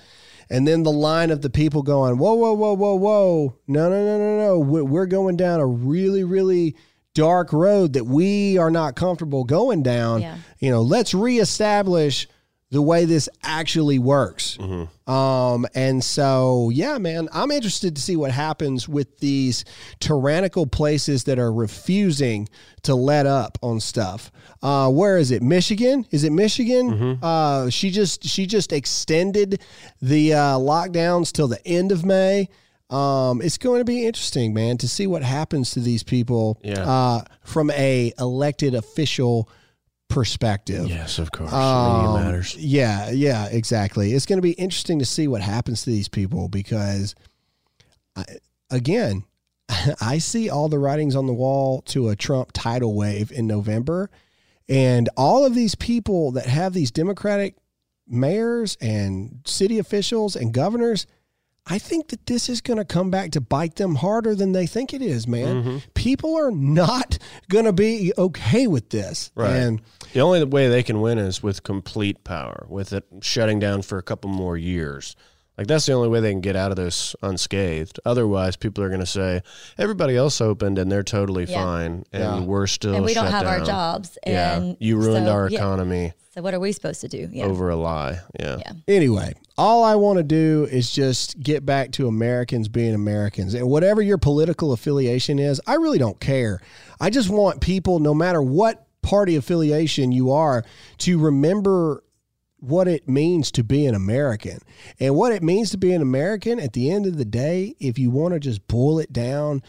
Speaker 1: And then the line of the people going, whoa, whoa, whoa, whoa, whoa. No, no, no, no, no. We're going down a really, really dark road that we are not comfortable going down.
Speaker 2: Yeah.
Speaker 1: You know, let's reestablish the way this actually works. Um, and so, yeah, man, I'm interested to see what happens with these tyrannical places that are refusing to let up on stuff. Uh, where is it? Michigan? Is it Michigan? Uh, she just she just extended the uh, lockdowns till the end of May. Um, it's going to be interesting, man, to see what happens to these people
Speaker 3: Yeah.
Speaker 1: uh, from a elected official perspective.
Speaker 3: Yes, of course.
Speaker 1: Um,
Speaker 3: matters.
Speaker 1: Yeah, yeah, exactly. It's going to be interesting to see what happens to these people because, I, again, *laughs* I see all the writings on the wall to a Trump tidal wave in November. And all of these people that have these Democratic mayors and city officials and governors, I think that this is going to come back to bite them harder than they think it is, man.
Speaker 3: Mm-hmm.
Speaker 1: People are not going to be okay with this.
Speaker 3: Right.
Speaker 1: And
Speaker 3: The only way they can win is with complete power, with it shutting down for a couple more years. Like that's the only way they can get out of this unscathed. Otherwise, people are going to say everybody else opened and they're totally
Speaker 2: Yeah.
Speaker 3: fine, and
Speaker 1: Yeah.
Speaker 3: we're still
Speaker 2: and we don't
Speaker 3: shut
Speaker 2: have our
Speaker 3: down.
Speaker 2: jobs.
Speaker 3: Yeah,
Speaker 2: And
Speaker 3: you ruined
Speaker 2: so,
Speaker 3: our
Speaker 2: yeah.
Speaker 3: economy
Speaker 2: So what are we supposed to do? Yeah.
Speaker 3: over a lie. Yeah.
Speaker 2: Yeah.
Speaker 1: Anyway, all I want to do is just get back to Americans being Americans. And whatever your political affiliation is, I really don't care. I just want people, no matter what party affiliation you are, to remember what it means to be an American. And what it means to be an American at the end of the day, if you want to just boil it down,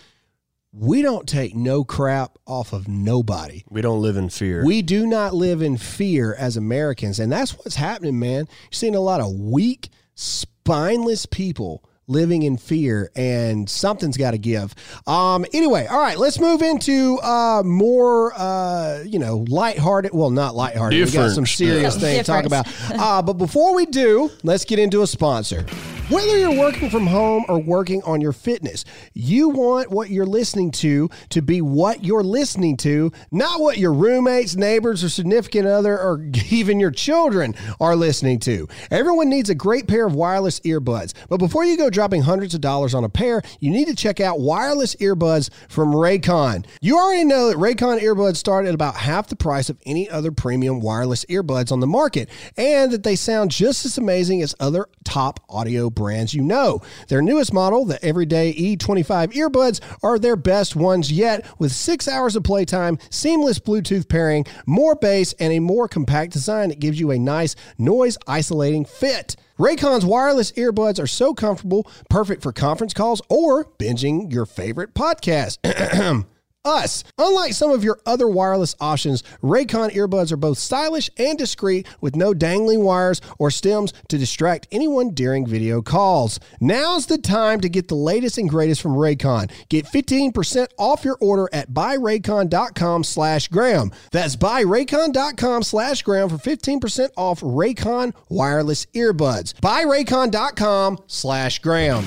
Speaker 1: we don't take no crap off of nobody.
Speaker 3: We don't live in fear.
Speaker 1: We do not live in fear as Americans. And that's what's happening, man. You're seeing a lot of weak, spineless people living in fear, and something's got to give. Um, anyway, all right, let's move into uh, more, uh, you know, lighthearted. Well, not lighthearted. We got some serious
Speaker 2: stuff.
Speaker 1: things to talk about. Uh, but before we do, let's get into a sponsor. Whether you're working from home or working on your fitness, you want what you're listening to to be what you're listening to, not what your roommates, neighbors, or significant other, or *laughs* even your children are listening to. Everyone needs a great pair of wireless earbuds. But before you go dropping hundreds of dollars on a pair, you need to check out wireless earbuds from Raycon. You already know that Raycon earbuds start at about half the price of any other premium wireless earbuds on the market, and that they sound just as amazing as other top audio brands you know. Their newest model, the Everyday E25 earbuds, are their best ones yet, with six hours of playtime, seamless Bluetooth pairing, more bass, and a more compact design that gives you a nice noise isolating fit. Raycon's wireless earbuds are so comfortable, perfect for conference calls or binging your favorite podcast. *clears throat* Us. Unlike some of your other wireless options, Raycon earbuds are both stylish and discreet with no dangling wires or stems to distract anyone during video calls. Now's the time to get the latest and greatest from Raycon. Get 15% off your order at buyraycon.com slash Graham. That's buyraycon.com slash Graham for 15% off Raycon wireless earbuds. Buyraycon.com slash Graham.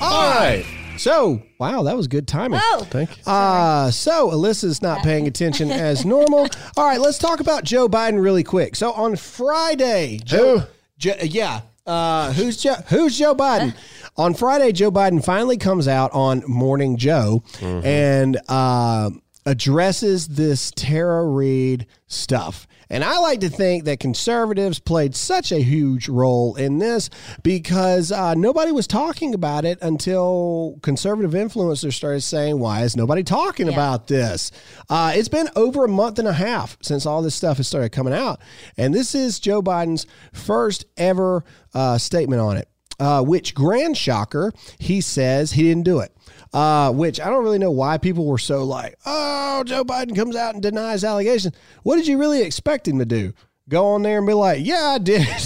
Speaker 1: All right. So, wow, that was good timing.
Speaker 2: Oh,
Speaker 3: Thank you.
Speaker 1: Uh, so Alyssa's not paying attention *laughs* as normal. All right, let's talk about Joe Biden really quick. So on Friday, Joe,
Speaker 3: Who?
Speaker 1: Jo- yeah, uh, who's Joe? Who's Joe Biden? on Friday, Joe Biden finally comes out on Morning Joe, and uh, addresses this Tara Reade stuff. And I like to think that conservatives played such a huge role in this because uh, nobody was talking about it until conservative influencers started saying, Why is nobody talking
Speaker 2: Yeah.
Speaker 1: about this? Uh, it's been over a month and a half since all this stuff has started coming out. And this is Joe Biden's first ever uh, statement on it, uh, which, grand shocker, he says he didn't do it. Uh, which I don't really know why people were so like, oh, Joe Biden comes out and denies allegations. What did you really expect him to do? Go on there and be like, yeah, I did. *laughs*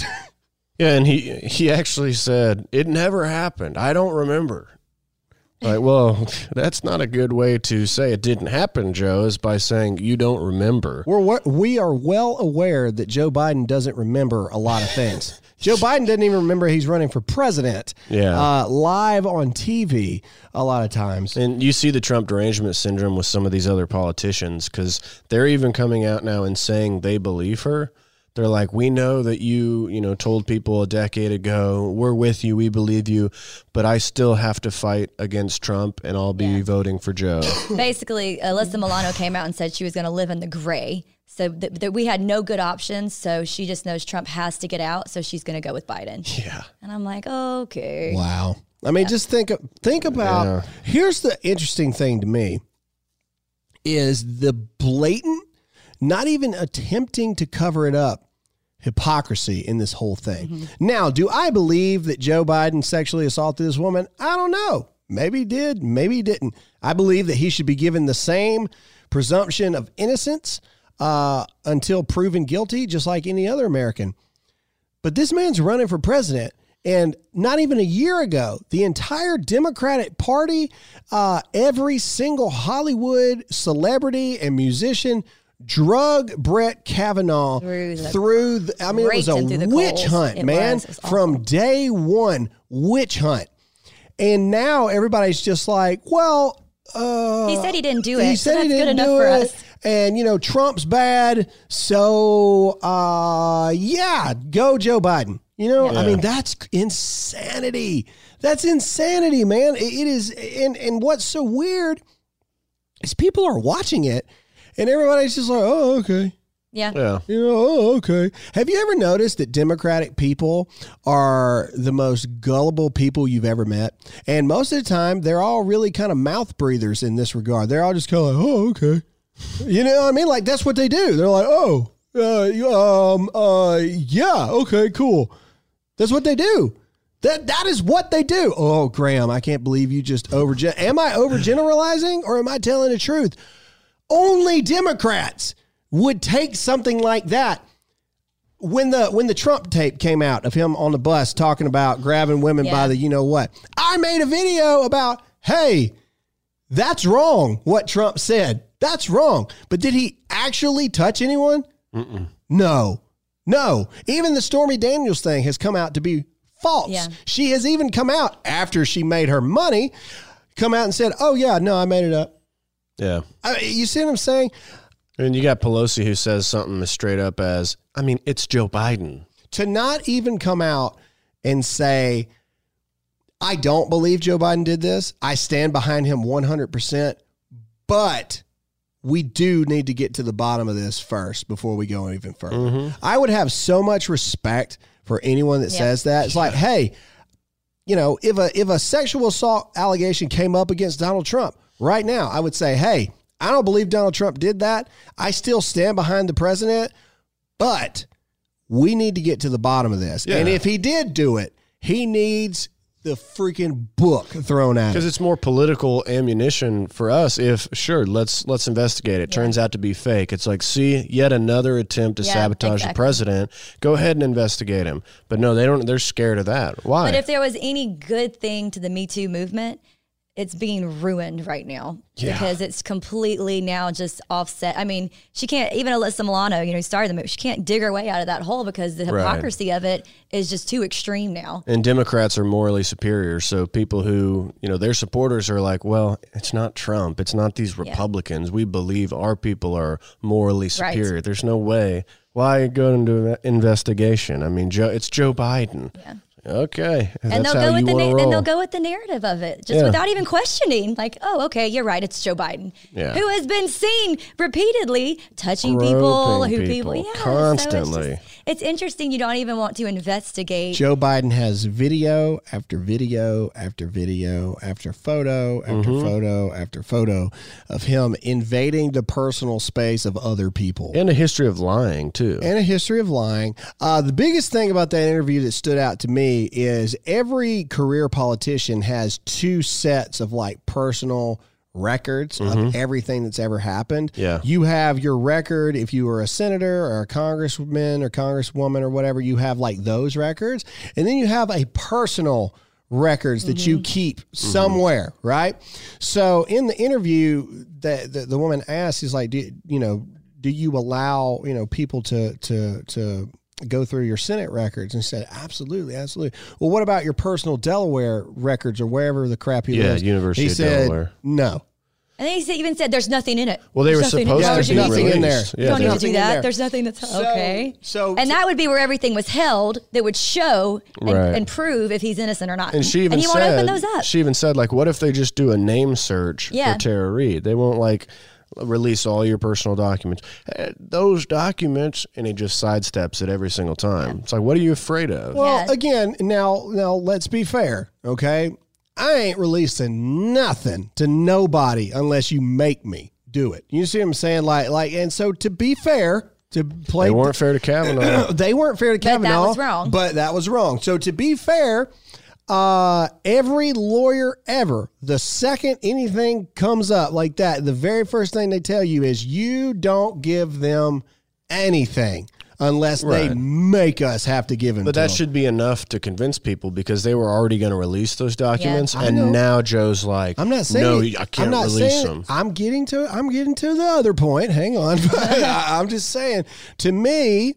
Speaker 3: Yeah, and he he actually said it never happened. I don't remember. Like, well, *laughs* that's not a good way to say it didn't happen, Joe. Is by saying you don't remember.
Speaker 1: We're we- we are well aware that Joe Biden doesn't remember a lot of things. Joe Biden doesn't even remember he's running for president.
Speaker 3: Yeah.
Speaker 1: uh, live on TV a lot of times.
Speaker 3: And you see the Trump derangement syndrome with some of these other politicians because they're even coming out now and saying they believe her. They're like, we know that you, you know, told people a decade ago, we're with you, we believe you, but I still have to fight against Trump, and I'll be
Speaker 2: Yeah.
Speaker 3: voting for Joe. *laughs*
Speaker 2: Basically, Alyssa Milano came out and said she was going to live in the gray. So that that we had no good options. So she just knows Trump has to get out. So she's going to go with Biden.
Speaker 3: yeah,
Speaker 2: And I'm like, okay.
Speaker 1: Wow. I mean, just think think about.
Speaker 3: Yeah.
Speaker 1: Here's the interesting thing to me is the blatant, not even attempting to cover it up, hypocrisy in this whole thing. Now, do I believe that Joe Biden sexually assaulted this woman? I don't know. Maybe he did. Maybe he didn't. I believe that he should be given the same presumption of innocence uh, until proven guilty, just like any other American. But this man's running for president. And not even a year ago, the entire Democratic Party, uh, every single Hollywood celebrity and musician drug Brett Kavanaugh
Speaker 2: Through the-
Speaker 1: through. The, I mean, it was a
Speaker 2: raked him through the
Speaker 1: witch
Speaker 2: coals.
Speaker 1: hunt,
Speaker 2: It
Speaker 1: man.
Speaker 2: was. Was
Speaker 1: From day one, witch hunt. And now everybody's just like, well, uh,
Speaker 2: He said he didn't do
Speaker 1: he
Speaker 2: it. So
Speaker 1: said he
Speaker 2: that's good
Speaker 1: didn't
Speaker 2: enough
Speaker 1: do
Speaker 2: for
Speaker 1: it.
Speaker 2: us.
Speaker 1: And you know, Trump's bad. So uh yeah, go Joe Biden. You know, I mean, that's insanity. That's insanity, man. It- it is and and what's so weird is people are watching it and everybody's just like, oh, okay.
Speaker 2: Yeah.
Speaker 3: yeah.
Speaker 1: You know, oh, okay. Have you ever noticed that Democratic people are the most gullible people you've ever met? And most of the time, they're all really kind of mouth breathers in this regard. They're all just kind of like, oh, okay. You know what I mean? Like, that's what they do. They're like, oh, uh, um, uh, yeah, okay, cool. That's what they do. That that is what they do. Oh, Graham, I can't believe you just over. Am I overgeneralizing or am I telling the truth? Only Democrats would take something like that. When the when the Trump tape came out of him on the bus talking about grabbing women by the you know what, I made a video about hey, that's wrong. What Trump said, that's wrong. But did he actually touch anyone? No, no. Even the Stormy Daniels thing has come out to be false.
Speaker 2: Yeah.
Speaker 1: She has even come out after she made her money, come out and said, "Oh yeah, no, I made it up."
Speaker 3: Yeah.
Speaker 1: I, you see what I'm saying?
Speaker 3: And you got Pelosi who says something as straight up as, I mean, it's Joe Biden.
Speaker 1: To not even come out and say, "I don't believe Joe Biden did this. I stand behind him 100 percent," but we do need to get to the bottom of this first before we go even further. Mm-hmm. I would have so much respect for anyone that
Speaker 2: Yeah.
Speaker 1: says that. It's like, hey, you know, if a if a sexual assault allegation came up against Donald Trump right now, I would say, hey, I don't believe Donald Trump did that. I still stand behind the president, but we need to get to the bottom of this. And if he did do it, he needs the freaking book thrown at him.
Speaker 3: Because it's more political ammunition for us. If sure, let's let's investigate it. Turns out to be fake. It's like, see, yet another attempt to
Speaker 2: Yeah,
Speaker 3: sabotage the president. Go ahead and investigate him. But no, they don't. They're scared of that. Why?
Speaker 2: But if there was any good thing to the Me Too movement, it's being ruined right now
Speaker 1: Yeah.
Speaker 2: because it's completely now just offset. I mean, she can't even Alyssa Milano, you know, who started the movie. She can't dig her way out of that hole because the
Speaker 3: Right.
Speaker 2: hypocrisy of it is just too extreme now.
Speaker 3: and Democrats are morally superior. So people who, you know, their supporters are like, well, it's not Trump. It's not these Republicans. We believe our people are morally
Speaker 2: Right.
Speaker 3: superior. There's no way. Why go into an investigation? I mean, Joe, it's Joe Biden.
Speaker 2: Yeah.
Speaker 3: Okay,
Speaker 2: and
Speaker 3: that's
Speaker 2: they'll go with the na- then they'll go with the narrative of it just
Speaker 3: Yeah.
Speaker 2: without even questioning like oh okay you're right it's Joe Biden
Speaker 3: Yeah.
Speaker 2: who has been seen repeatedly touching people who people,
Speaker 3: people
Speaker 2: yeah
Speaker 3: constantly.
Speaker 2: just- it's interesting you don't even want to investigate
Speaker 1: Joe Biden has video after video after video after photo after
Speaker 3: Mm-hmm.
Speaker 1: photo after photo of him invading the personal space of other people.
Speaker 3: and a history of lying too.
Speaker 1: and a history of lying. Uh, the biggest thing about that interview that stood out to me is every career politician has two sets of like personal records of everything that's ever happened.
Speaker 3: Mm-hmm. Yeah.
Speaker 1: You have your record if you were a senator or a congressman or congresswoman or whatever, you have like those records. And then you have a personal records that you keep somewhere, right? So in the interview that the, the woman asked is like, do, you know, do you allow, you know, people to to to go through your Senate records and said, absolutely, absolutely. Well, what about your personal Delaware records or wherever the crap he
Speaker 3: Yeah,
Speaker 1: lives?
Speaker 3: University
Speaker 1: he
Speaker 3: of
Speaker 1: said,
Speaker 3: Delaware.
Speaker 1: No.
Speaker 2: and then he said- even said there's nothing in it
Speaker 3: Well, they
Speaker 2: There's
Speaker 3: were
Speaker 2: nothing in
Speaker 3: supposed to
Speaker 1: there's
Speaker 3: be
Speaker 1: nothing in
Speaker 3: released.
Speaker 1: there.
Speaker 2: you don't need to do that
Speaker 1: there.
Speaker 2: there's nothing that's
Speaker 1: So-
Speaker 2: okay
Speaker 1: so-
Speaker 2: and that would be where everything was held that would show and,
Speaker 3: Right.
Speaker 2: and prove if he's innocent or not
Speaker 3: And she even
Speaker 2: he won't
Speaker 3: said,
Speaker 2: open those up
Speaker 3: she even said, like, what if they just do a name search
Speaker 2: Yeah.
Speaker 3: for Tara Reade? They won't like release all your personal documents. Eh, Those documents, and he just sidesteps it every single time. It's like, what are you afraid of?
Speaker 1: Well,
Speaker 2: Yeah.
Speaker 1: again, now now let's be fair, okay? I ain't releasing nothing to nobody unless you make me do it. You see what I'm saying? Like like and so to be fair, to play
Speaker 3: they weren't fair to Kavanaugh. *coughs*
Speaker 1: they weren't fair to Kavanaugh.
Speaker 2: that
Speaker 1: Kavanaugh.
Speaker 2: was wrong.
Speaker 1: But that was wrong. So to be fair, uh, every lawyer ever, the second anything comes up like that, the very first thing they tell you is you don't give them anything unless they make us have to give them.
Speaker 3: But
Speaker 1: to
Speaker 3: that
Speaker 1: them.
Speaker 3: should be enough to convince people because they were already going to release those documents,
Speaker 1: I know.
Speaker 3: and now Joe's like,
Speaker 1: I'm not saying
Speaker 3: no, I can't
Speaker 1: I'm not
Speaker 3: release
Speaker 1: saying,
Speaker 3: them.
Speaker 1: I'm getting to I'm getting to the other point. Hang on, *laughs* I, I'm just saying. To me,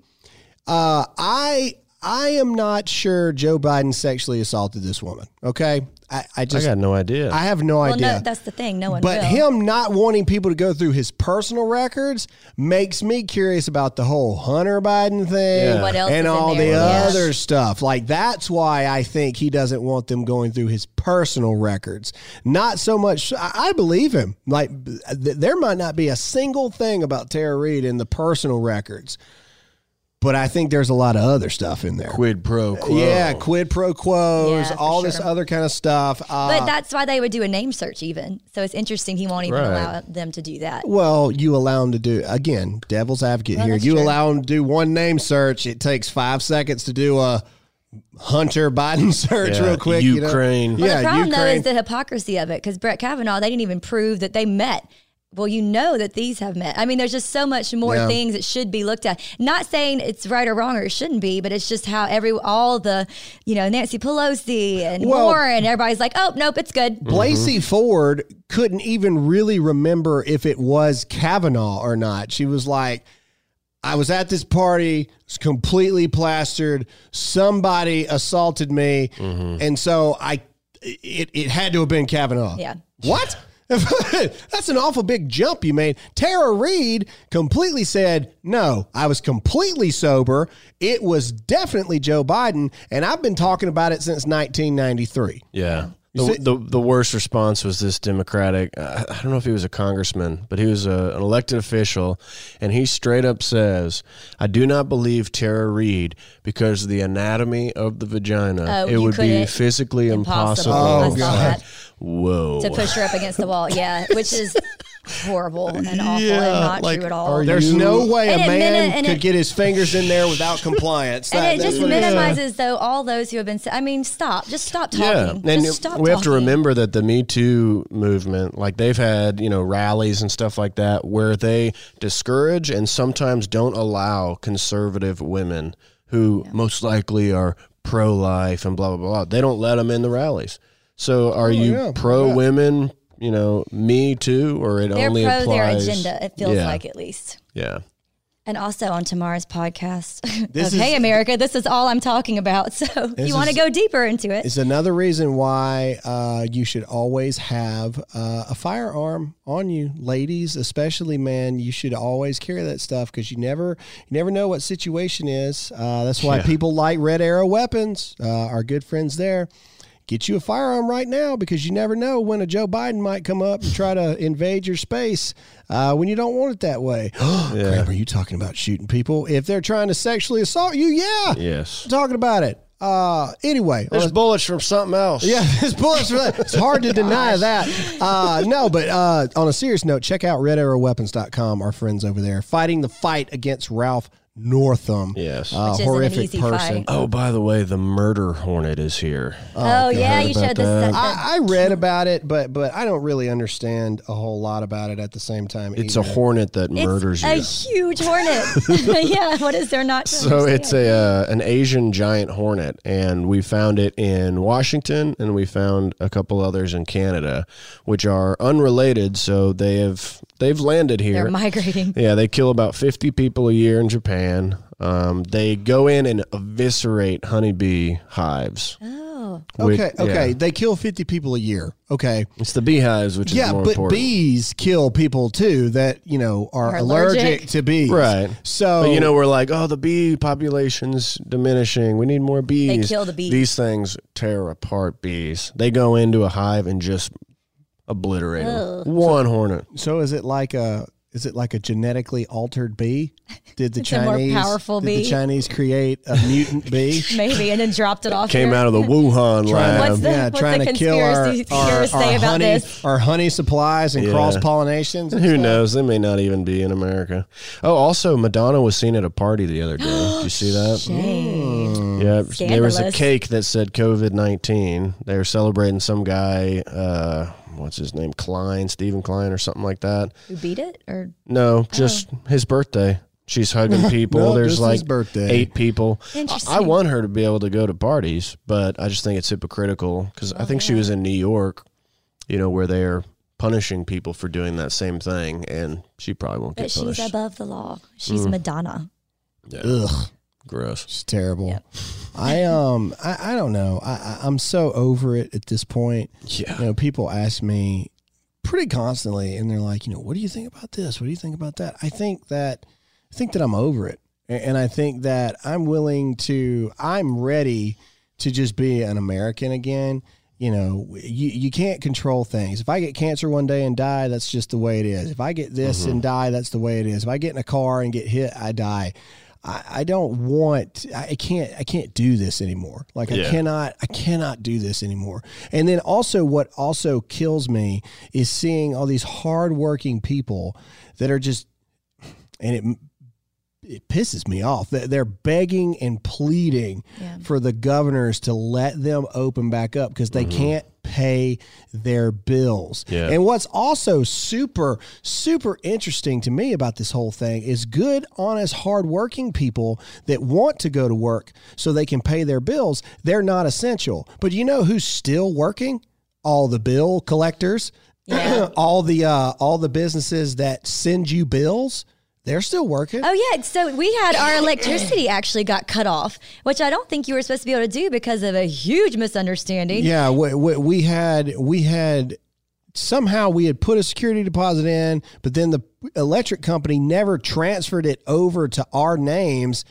Speaker 1: uh, I I am not sure Joe Biden sexually assaulted this woman. Okay, I, I
Speaker 3: I
Speaker 1: just
Speaker 3: got no idea.
Speaker 1: I have no
Speaker 2: well
Speaker 1: idea.
Speaker 2: no that's the thing no one
Speaker 1: but
Speaker 2: will.
Speaker 1: him not wanting people to go through his personal records makes me curious about the whole Hunter Biden thing
Speaker 3: Yeah.
Speaker 2: What else
Speaker 1: and all the?
Speaker 2: Yeah.
Speaker 1: other stuff. Like that's why I think he doesn't want them going through his personal records. Not so much. I, I believe him. Like th- there might not be a single thing about Tara Reade in the personal records, but I think there's a lot of other stuff in there.
Speaker 3: Quid pro quo.
Speaker 1: Yeah, quid pro quos,
Speaker 2: Yeah, for
Speaker 1: all this other kind of stuff. Uh,
Speaker 2: but that's why they would do a name search even so it's interesting he won't even
Speaker 3: Right.
Speaker 2: allow them to do that
Speaker 1: Well, you allow them to do again, devil's advocate
Speaker 2: Well,
Speaker 1: here. You
Speaker 2: true.
Speaker 1: allow them to do one name search. It takes five seconds to do a Hunter *laughs* Biden search
Speaker 3: Yeah,
Speaker 1: real quick. you know?
Speaker 3: Ukraine.
Speaker 2: Well,
Speaker 1: yeah,
Speaker 2: the problem though is the hypocrisy of it because Brett Kavanaugh, they didn't even prove that they met. Well, you know that these have met. I mean, there's just so much more
Speaker 1: Yeah.
Speaker 2: things that should be looked at. Not saying it's right or wrong or it shouldn't be, but it's just how every all the, you know, Nancy Pelosi and
Speaker 1: Well-
Speaker 2: Warren, everybody's like, oh nope, it's good.
Speaker 1: Blasey Ford couldn't even really remember if it was Kavanaugh or not. She was like, I was at this party, it's completely plastered. Somebody assaulted me. Mm-hmm. And so I it, it had to have been Kavanaugh.
Speaker 2: Yeah.
Speaker 1: What? *laughs* That's an awful big jump you made. Tara Reade completely said, No, I was completely sober. It was definitely Joe Biden. And I've been talking about it since 1993.
Speaker 3: Yeah. The,
Speaker 1: see-
Speaker 3: the, the worst response was this Democratic. Uh, I don't know if he was a congressman, but he was a, an elected official, and he straight up says, "I do not believe Tara Reade because of the anatomy of the vagina.
Speaker 2: Oh,
Speaker 3: it would be physically
Speaker 2: Impossible.
Speaker 3: impossible."
Speaker 1: Oh, God.
Speaker 2: That
Speaker 3: Whoa!
Speaker 2: to push her up against the wall. *laughs* Yeah, which is horrible and awful
Speaker 3: Yeah,
Speaker 2: and not
Speaker 3: like,
Speaker 2: true at all.
Speaker 1: There's
Speaker 3: You-
Speaker 1: no way a
Speaker 2: And it
Speaker 1: man
Speaker 2: minute-
Speaker 1: could
Speaker 2: it-
Speaker 1: get his fingers in there without compliance. *laughs*
Speaker 2: and
Speaker 1: That-
Speaker 2: it just
Speaker 1: what it is.
Speaker 2: minimizes though all those who have been. I mean, stop. Just stop talking.
Speaker 3: Yeah, and
Speaker 2: Just stop
Speaker 3: we have to remember that the Me Too movement, like they've had, you know, rallies and stuff like that, where they discourage and sometimes don't allow conservative women who most likely are pro-life and blah blah blah. They don't let them in the rallies. So, are you
Speaker 1: Oh, yeah,
Speaker 3: pro
Speaker 1: yeah.
Speaker 3: women? You know, Me Too, or it
Speaker 2: They're
Speaker 3: only
Speaker 2: pro their agenda. It feels
Speaker 3: Yeah.
Speaker 2: like at least.
Speaker 3: Yeah,
Speaker 2: And also on tomorrow's podcast *laughs*
Speaker 1: This
Speaker 2: of Hey America, this is all I'm talking about. *laughs* So if you want to go deeper into it.
Speaker 1: It's another reason why uh, you should always have uh, a firearm on you, ladies, especially men. You should always carry that stuff because you never you never know what situation is. Uh, that's why
Speaker 3: Yeah.
Speaker 1: people like Red Arrow Weapons. Uh, our good friends there. Get you a firearm right now because you never know when a Joe Biden might come up and try to *sighs* invade your space uh, when you don't want it that way. *gasps* Graham, are you talking about shooting people? If they're trying to sexually assault you, yeah.
Speaker 3: Yes.
Speaker 1: I'm talking about it. Uh, anyway,
Speaker 3: There's
Speaker 1: a-
Speaker 3: bullets from something else.
Speaker 1: yeah, *laughs* there's bullets for that. It's hard to deny that. Uh, no, but uh, on a serious note, check out redarrowweapons.com, our friends over there, fighting the fight against Ralph Northam.
Speaker 3: Yes.
Speaker 1: Uh,
Speaker 2: Which isn't an
Speaker 1: horrific
Speaker 2: easy
Speaker 1: person.
Speaker 2: fight.
Speaker 3: Oh, by the way, the murder hornet is here.
Speaker 2: oh, yeah, you
Speaker 3: about
Speaker 2: showed this.
Speaker 3: that?
Speaker 2: that-
Speaker 1: I, I read about it, but but I don't really understand a whole lot about it at the same time.
Speaker 3: It's a
Speaker 1: either.
Speaker 3: hornet that
Speaker 2: it's
Speaker 3: murders
Speaker 2: a
Speaker 3: you.
Speaker 2: huge hornet. *laughs* *laughs* yeah, what is there not to
Speaker 3: So it's a uh, an Asian giant hornet, and we found it in Washington, and we found a couple others in Canada, which are unrelated. So they have they've landed here.
Speaker 2: They're migrating.
Speaker 3: Yeah, they kill about 50 people a year in Japan. Um, they go in and eviscerate honeybee hives.
Speaker 2: Oh,
Speaker 3: which-
Speaker 1: Okay, okay.
Speaker 3: yeah.
Speaker 1: They kill 50 people a year. Okay.
Speaker 3: It's the beehives, which is
Speaker 1: Yeah, but
Speaker 3: important.
Speaker 1: bees kill people too that, you know, are,
Speaker 2: Are
Speaker 1: allergic.
Speaker 2: allergic.
Speaker 1: to bees.
Speaker 3: Right.
Speaker 1: So,
Speaker 3: But you know, we're like, oh, the bee population's diminishing. We need more bees.
Speaker 2: They kill the bees.
Speaker 3: These things tear apart bees. They go into a hive and just obliterate them. One hornet.
Speaker 1: So is it like a is it like a genetically altered bee? Did the *laughs*
Speaker 2: It's a more
Speaker 1: Chinese
Speaker 2: powerful
Speaker 1: did
Speaker 2: bee.
Speaker 1: the Chinese create a mutant *laughs* bee?
Speaker 2: maybe, and then dropped it off.
Speaker 3: Came
Speaker 2: here.
Speaker 3: out of the *laughs* Wuhan lab.
Speaker 2: What's the-
Speaker 1: yeah,
Speaker 2: what's
Speaker 1: trying
Speaker 2: the
Speaker 1: to kill our,
Speaker 2: conspiracy
Speaker 1: our,
Speaker 2: theorists
Speaker 1: our
Speaker 2: about
Speaker 1: honey,
Speaker 2: this?
Speaker 1: our honey supplies and
Speaker 3: Yeah.
Speaker 1: cross pollinations.
Speaker 3: Who knows? They may not even be in America. Oh, also, Madonna was seen at a party the other day. Did you see that? *gasps*
Speaker 2: Shame.
Speaker 3: Yeah, there was a cake that said COVID nineteen. They were celebrating some guy. Uh, what's his name? Klein, Steven Klein, or something like that.
Speaker 2: Who beat it? Or
Speaker 3: No, just his birthday. She's hugging *laughs* people.
Speaker 1: No,
Speaker 3: There's like
Speaker 1: birthday.
Speaker 3: eight people. I,
Speaker 2: Interesting.
Speaker 3: I want her to be able to go to parties, but I just think it's hypocritical because I think she was in New York, you know, where they're punishing people for doing that same thing, and she probably won't
Speaker 2: but
Speaker 3: get
Speaker 2: she's above the law. She's
Speaker 3: Mm.
Speaker 2: Madonna.
Speaker 3: Yeah,
Speaker 1: Ugh,
Speaker 3: gross.
Speaker 1: it's terrible.
Speaker 2: Yep.
Speaker 1: I um I, I don't know. I, I I'm so over it at this point.
Speaker 3: Yeah.
Speaker 1: You know, people ask me pretty constantly, and they're like, you know, what do you think about this? What do you think about that? I think that I think that I'm over it, and I think that I'm willing to. I'm ready to just be an American again. You know, you, you can't control things. If I get cancer one day and die, that's just the way it is. If I get this and die, that's the way it is. If I get in a car and get hit, I die. I, I don't want. I can't. I can't do this anymore. Like I cannot. I cannot do this anymore. And then also, what also kills me is seeing all these hardworking people that are just, and it it pisses me off that they're begging and pleading
Speaker 2: Yeah.
Speaker 1: for the governors to let them open back up because they mm-hmm. can't pay their bills.
Speaker 3: Yeah.
Speaker 1: And what's also super, super interesting to me about this whole thing is good, honest, hardworking people that want to go to work so they can pay their bills. They're not essential. But you know who's still working? All the bill collectors,
Speaker 2: Yeah. *clears throat*
Speaker 1: all the uh, all the businesses that send you bills. They're still working.
Speaker 2: Oh yeah, so we had our electricity *clears throat* actually got cut off, which I don't think you were supposed to be able to do because of a huge misunderstanding.
Speaker 1: Yeah, we, we, we had we had somehow we had put a security deposit in, but then the electric company never transferred it over to our names.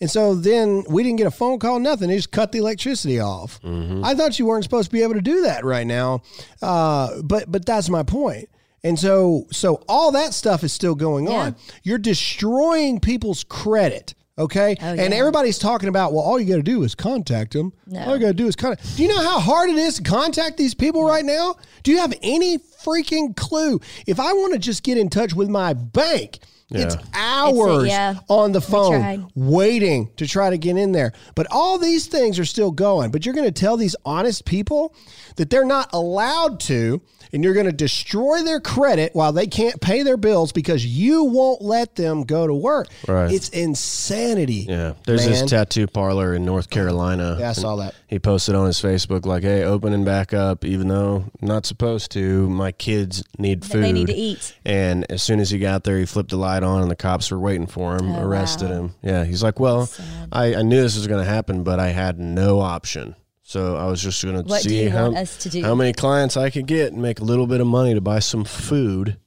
Speaker 1: And so then we didn't get a phone call, nothing. They just cut the electricity off. I thought you weren't supposed to be able to do that right now, uh, but but that's my point. And so so all that stuff is still going
Speaker 2: Yeah.
Speaker 1: on. You're destroying people's credit. Okay,
Speaker 2: Oh,
Speaker 1: and everybody's talking about well, all you got to do is contact them.
Speaker 2: No.
Speaker 1: All you got to do is contact. Do you know how hard it is to contact these people right now? Do you have any freaking clue? If I want to just get in touch with my bank, it's
Speaker 3: Yeah.
Speaker 1: hours
Speaker 2: yeah.
Speaker 1: on the phone waiting to try to get in there. But all these things are still going. But you're going to tell these honest people that they're not allowed to, and you're going to destroy their credit while they can't pay their bills because you won't let them go to work.
Speaker 3: Right.
Speaker 1: It's insanity.
Speaker 3: Yeah, there's this tattoo parlor in North Carolina.
Speaker 1: Yeah, I saw that.
Speaker 3: He posted on his Facebook like, "Hey, opening back up, even though not supposed to. My kids need food.
Speaker 2: they need to eat.
Speaker 3: And as soon as he got there, he flipped the light light on, and the cops were waiting for him,
Speaker 2: Oh,
Speaker 3: arrested
Speaker 2: wow.
Speaker 3: him. Yeah, he's like, well, I, I knew this was going to happen, but I had no option. So I was just going to
Speaker 2: What
Speaker 3: see how,
Speaker 2: to
Speaker 3: how many clients I could get and make a little bit of money to buy some food.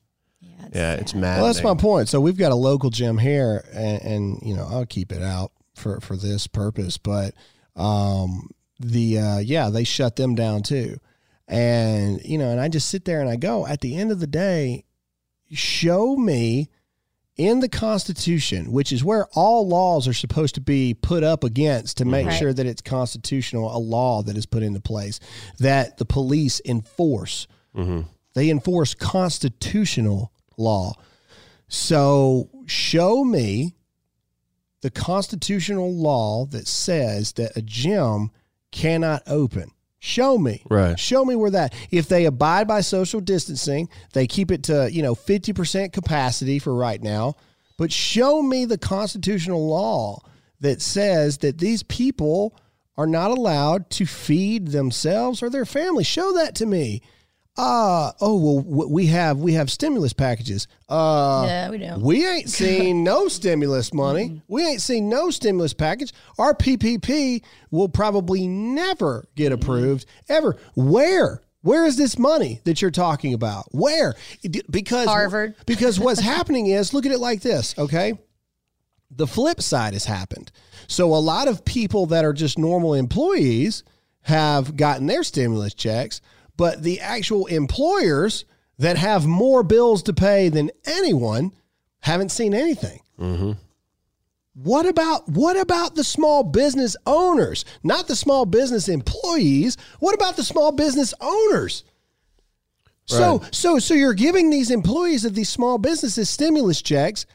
Speaker 2: Yeah, it's
Speaker 3: Yeah, it's mad.
Speaker 1: Well, that's my point. So we've got a local gym here, and, and you know I'll keep it out for for this purpose. But um, the uh, yeah, they shut them down too, and you know, and I just sit there and I go. At the end of the day, show me in the Constitution, which is where all laws are supposed to be put up against to make
Speaker 2: Right.
Speaker 1: sure that it's constitutional, a law that is put into place that the police enforce. Mm-hmm. They enforce constitutional law. So show me the constitutional law that says that a gym cannot open. Show me.
Speaker 3: Right.
Speaker 1: Show me where that. If they abide by social distancing, they keep it to, you know, 50% capacity for right now. But show me the constitutional law that says that these people are not allowed to feed themselves or their family. Show that to me. Uh oh well we have we have stimulus packages. Uh
Speaker 2: Yeah, we don't.
Speaker 1: we ain't seen no *laughs* stimulus money. We ain't seen no stimulus package. Our PPP will probably never get approved ever. Where? Where is this money that you're talking about? Where? Because
Speaker 2: Harvard. *laughs*
Speaker 1: Because what's *laughs* happening is look at it like this, okay? The flip side has happened. So a lot of people that are just normal employees have gotten their stimulus checks, but the actual employers that have more bills to pay than anyone haven't seen anything. Mm-hmm. What about what about the small business owners? Not the small business employees. What about the small business owners? So so so you're giving these employees of these small businesses stimulus checks,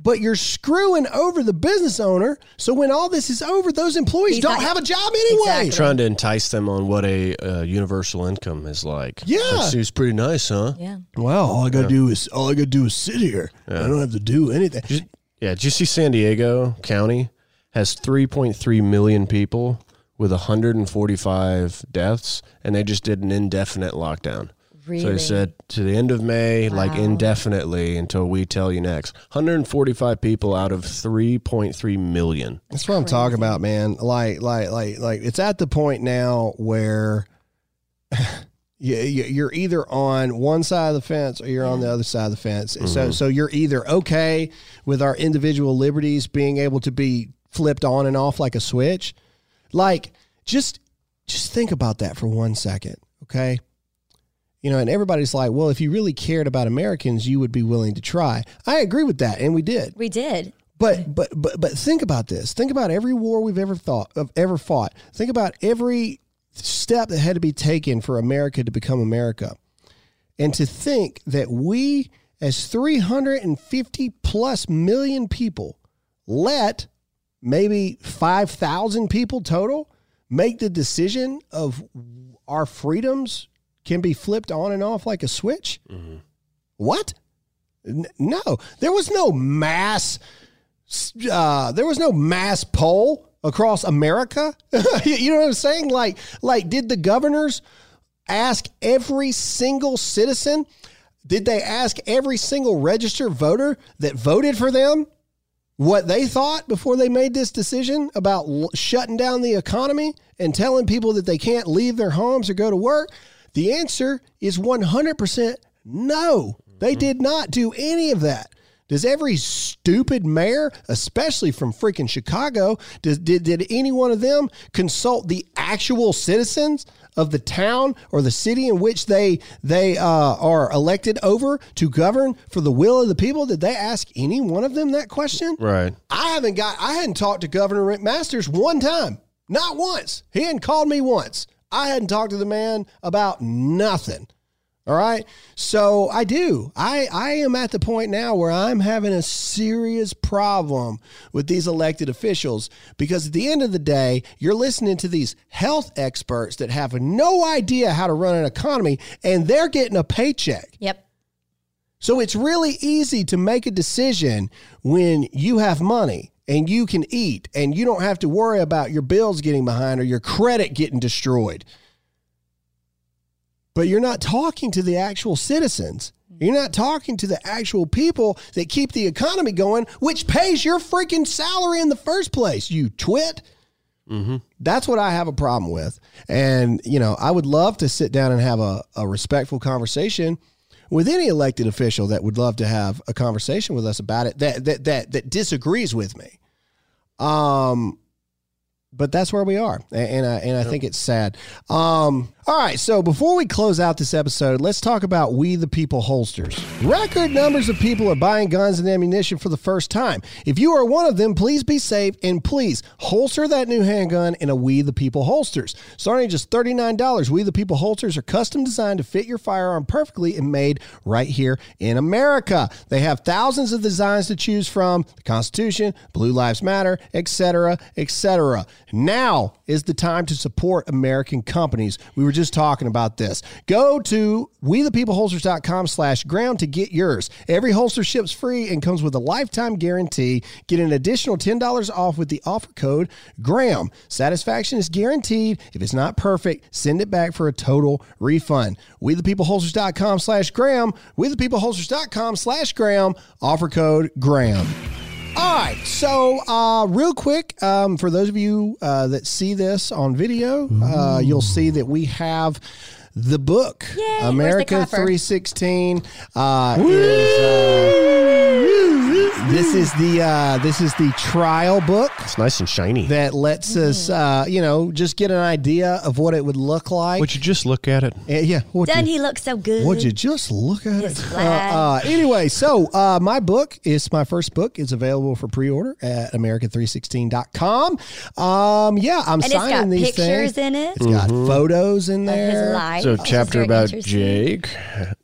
Speaker 1: but you're screwing over the business owner. So when all this is over, those employees
Speaker 2: He's
Speaker 1: don't
Speaker 2: not-
Speaker 1: have a job anyway.
Speaker 2: Exactly.
Speaker 3: Trying to entice them on what a uh, universal income is like.
Speaker 1: Yeah.
Speaker 3: That seems pretty nice, huh?
Speaker 2: Yeah.
Speaker 1: Well, all I gotta do is all I gotta do is sit here. I don't have to do anything.
Speaker 3: Yeah, did you see San Diego County has 3.3 million people with 145 deaths, and they just did an indefinite lockdown. So he said to the end of May, like indefinitely until we tell you next. 145 people out of 3.3 million.
Speaker 1: That's what I'm talking about, man. Like, like, like, like, it's at the point now where *laughs* you, you- you're either on one side of the fence or you're on the other side of the fence. Mm-hmm. So, so you're either okay with our individual liberties being able to be flipped on and off like a switch. Like, just, just think about that for one second, okay? You know, and everybody's like, well, if you really cared about Americans, you would be willing to try. I agree with that, and we did.
Speaker 2: We did.
Speaker 1: But but but but think about this. Think about every war we've ever thought of ever fought. Think about every step that had to be taken for America to become America. And to think that we as 350 plus million people let maybe 5,000 people total make the decision of our freedoms can be flipped on and off like a switch? What? N- No, there was no mass uh, there was no mass poll across America. *laughs* you know what I'm saying? Like, like, did the governors ask every single citizen? Did they ask every single registered voter that voted for them what they thought before they made this decision about l- shutting down the economy and telling people that they can't leave their homes or go to work? The answer is 100% no. They did not do any of that. Does every stupid mayor, especially from freaking Chicago, does, did, did any one of them consult the actual citizens of the town or the city in which they they uh, are elected over to govern for the will of the people? Did they ask any one of them that question?
Speaker 3: Right.
Speaker 1: I haven't got I hadn't talked to Governor Rick Masters one time. Not once. He hadn't called me once. I hadn't talked to the man about nothing. All right. So I do. I, I am at the point now where I'm having a serious problem with these elected officials because at the end of the day, you're listening to these health experts that have no idea how to run an economy and they're getting a paycheck.
Speaker 2: Yep.
Speaker 1: So it's really easy to make a decision when you have money and you can eat and you don't have to worry about your bills getting behind or your credit getting destroyed. but you're not talking to the actual citizens. You're not talking to the actual people that keep the economy going, which pays your freaking salary in the first place, you twit. Mm-hmm. That's what I have a problem with. And, you know, I would love to sit down and have a, a respectful conversation with any elected official that would love to have a conversation with us about it that that that, that disagrees with me. Um but that's where we are, A- and I, and I think it's sad. Um, all right, so before we close out this episode, let's talk about We the People holsters. Record numbers of people are buying guns and ammunition for the first time. If you are one of them, please be safe and please holster that new handgun in a We the People holsters. Starting at just $39, We the People holsters are custom designed to fit your firearm perfectly and made right here in America. They have thousands of designs to choose from the Constitution, Blue Lives Matter, etc., etc. Now is the time to support American companies. We were just talking about this. Go to wethepeopleholsters.com slash Graham to get yours. Every holster ships free and comes with a lifetime guarantee. Get an additional $10 off with the offer code GRAHAM. Satisfaction is guaranteed. If it's not perfect, send it back for a total refund. WeThePeopleHolsters.com slash Graham. WeThePeopleHolsters.com slash Graham. Offer code Graham. All right, so uh, real quick, um, for those of you uh, that see this on video, uh, you'll see that we have the book
Speaker 2: Yay, where's the
Speaker 1: America 316. Uh, is, uh, this is the uh, this is the trial book
Speaker 3: It's nice and shiny.
Speaker 1: that lets us, uh, you know, just get an idea of what it would look like.
Speaker 3: Would you just look at it?
Speaker 1: Uh, yeah, what
Speaker 2: Doesn't
Speaker 1: you-
Speaker 2: he look so good?
Speaker 1: would you just look at
Speaker 2: His
Speaker 1: it? Uh, uh, anyway, so uh, my book is my first book. It's available for pre-order at America316.com. Um, yeah, I'm
Speaker 2: and it's
Speaker 1: signing
Speaker 2: got
Speaker 1: these
Speaker 2: pictures
Speaker 1: things.
Speaker 2: in it
Speaker 1: It's got photos in
Speaker 2: of his
Speaker 1: there.
Speaker 2: life.
Speaker 3: So,
Speaker 2: which
Speaker 3: chapter about. Jake.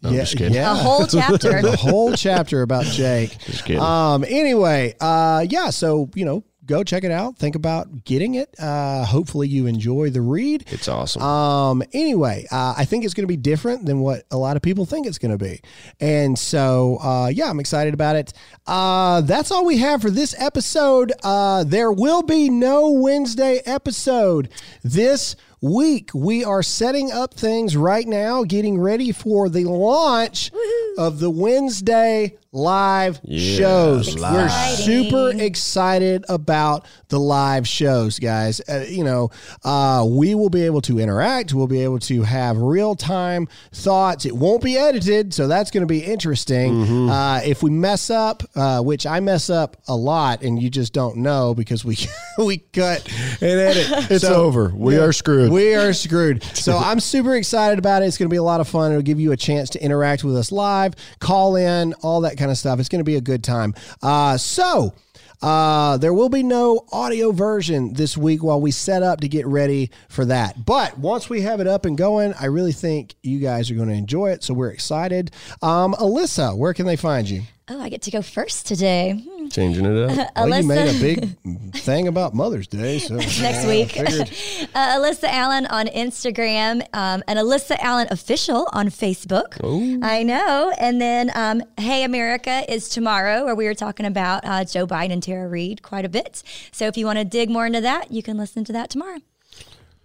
Speaker 3: No, I'm
Speaker 1: Yeah,
Speaker 3: just kidding.
Speaker 1: yeah.
Speaker 2: A whole *laughs* chapter.
Speaker 1: the whole chapter about Jake.
Speaker 3: Just kidding.
Speaker 1: Um. Anyway, uh, yeah. So you know, go check it out. Think about getting it. Uh, hopefully, you enjoy the read.
Speaker 3: It's awesome.
Speaker 1: Um. Anyway, uh, I think it's going to be different than what a lot of people think it's going to be, and so uh, yeah, I'm excited about it. Uh, that's all we have for this episode. Uh, there will be no Wednesday episode this week. We are setting up things right now, getting ready for the launch of the Wednesday live
Speaker 3: Yeah,
Speaker 1: shows.
Speaker 3: live.
Speaker 1: We're super excited about the live shows, guys. Uh, you know, uh, we will be able to interact. We'll be able to have real time thoughts. It won't be edited, so that's going to be interesting. Uh, if we mess up, uh, which I mess up a lot, and you just don't know because we *laughs* we cut and edit. *laughs*
Speaker 3: It's over. We are screwed.
Speaker 1: We are screwed. *laughs* So I'm super excited about it. It's going to be a lot of fun. It'll give you a chance to interact with us live, call in, all that kind of stuff. It's going to be a good time. Uh, so. Uh, there will be no audio version this week while we set up to get ready for that. But once we have it up and going, I really think you guys are going to enjoy it. So we're excited. Um, Alyssa, where can they find you?
Speaker 2: Oh, I get to go first today. Hmm.
Speaker 3: Changing it up. *laughs*
Speaker 1: Well, you made a big thing about Mother's Day. So *laughs*
Speaker 2: Next week. *laughs* Uh, Alyssa Allen on Instagram um, and Alyssa Allen Official on Facebook. I know. And then um, Hey America is tomorrow, where we were talking about uh, Joe Biden and Tara Reade quite a bit. So if you want to dig more into that, you can listen to that tomorrow.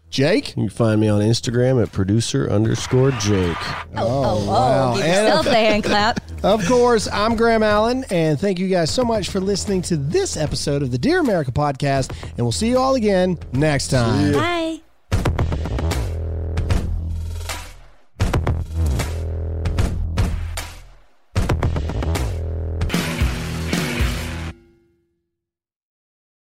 Speaker 1: Jake?
Speaker 3: You can find me on Instagram at producer underscore Jake.
Speaker 2: Oh, oh, oh, oh
Speaker 1: wow.
Speaker 2: Give
Speaker 1: And-
Speaker 2: yourself a hand clap. *laughs*
Speaker 1: Of course, I'm Graham Allen, and thank you guys so much for listening to this episode of the Dear America podcast. And we'll see you all again next time.
Speaker 2: Bye.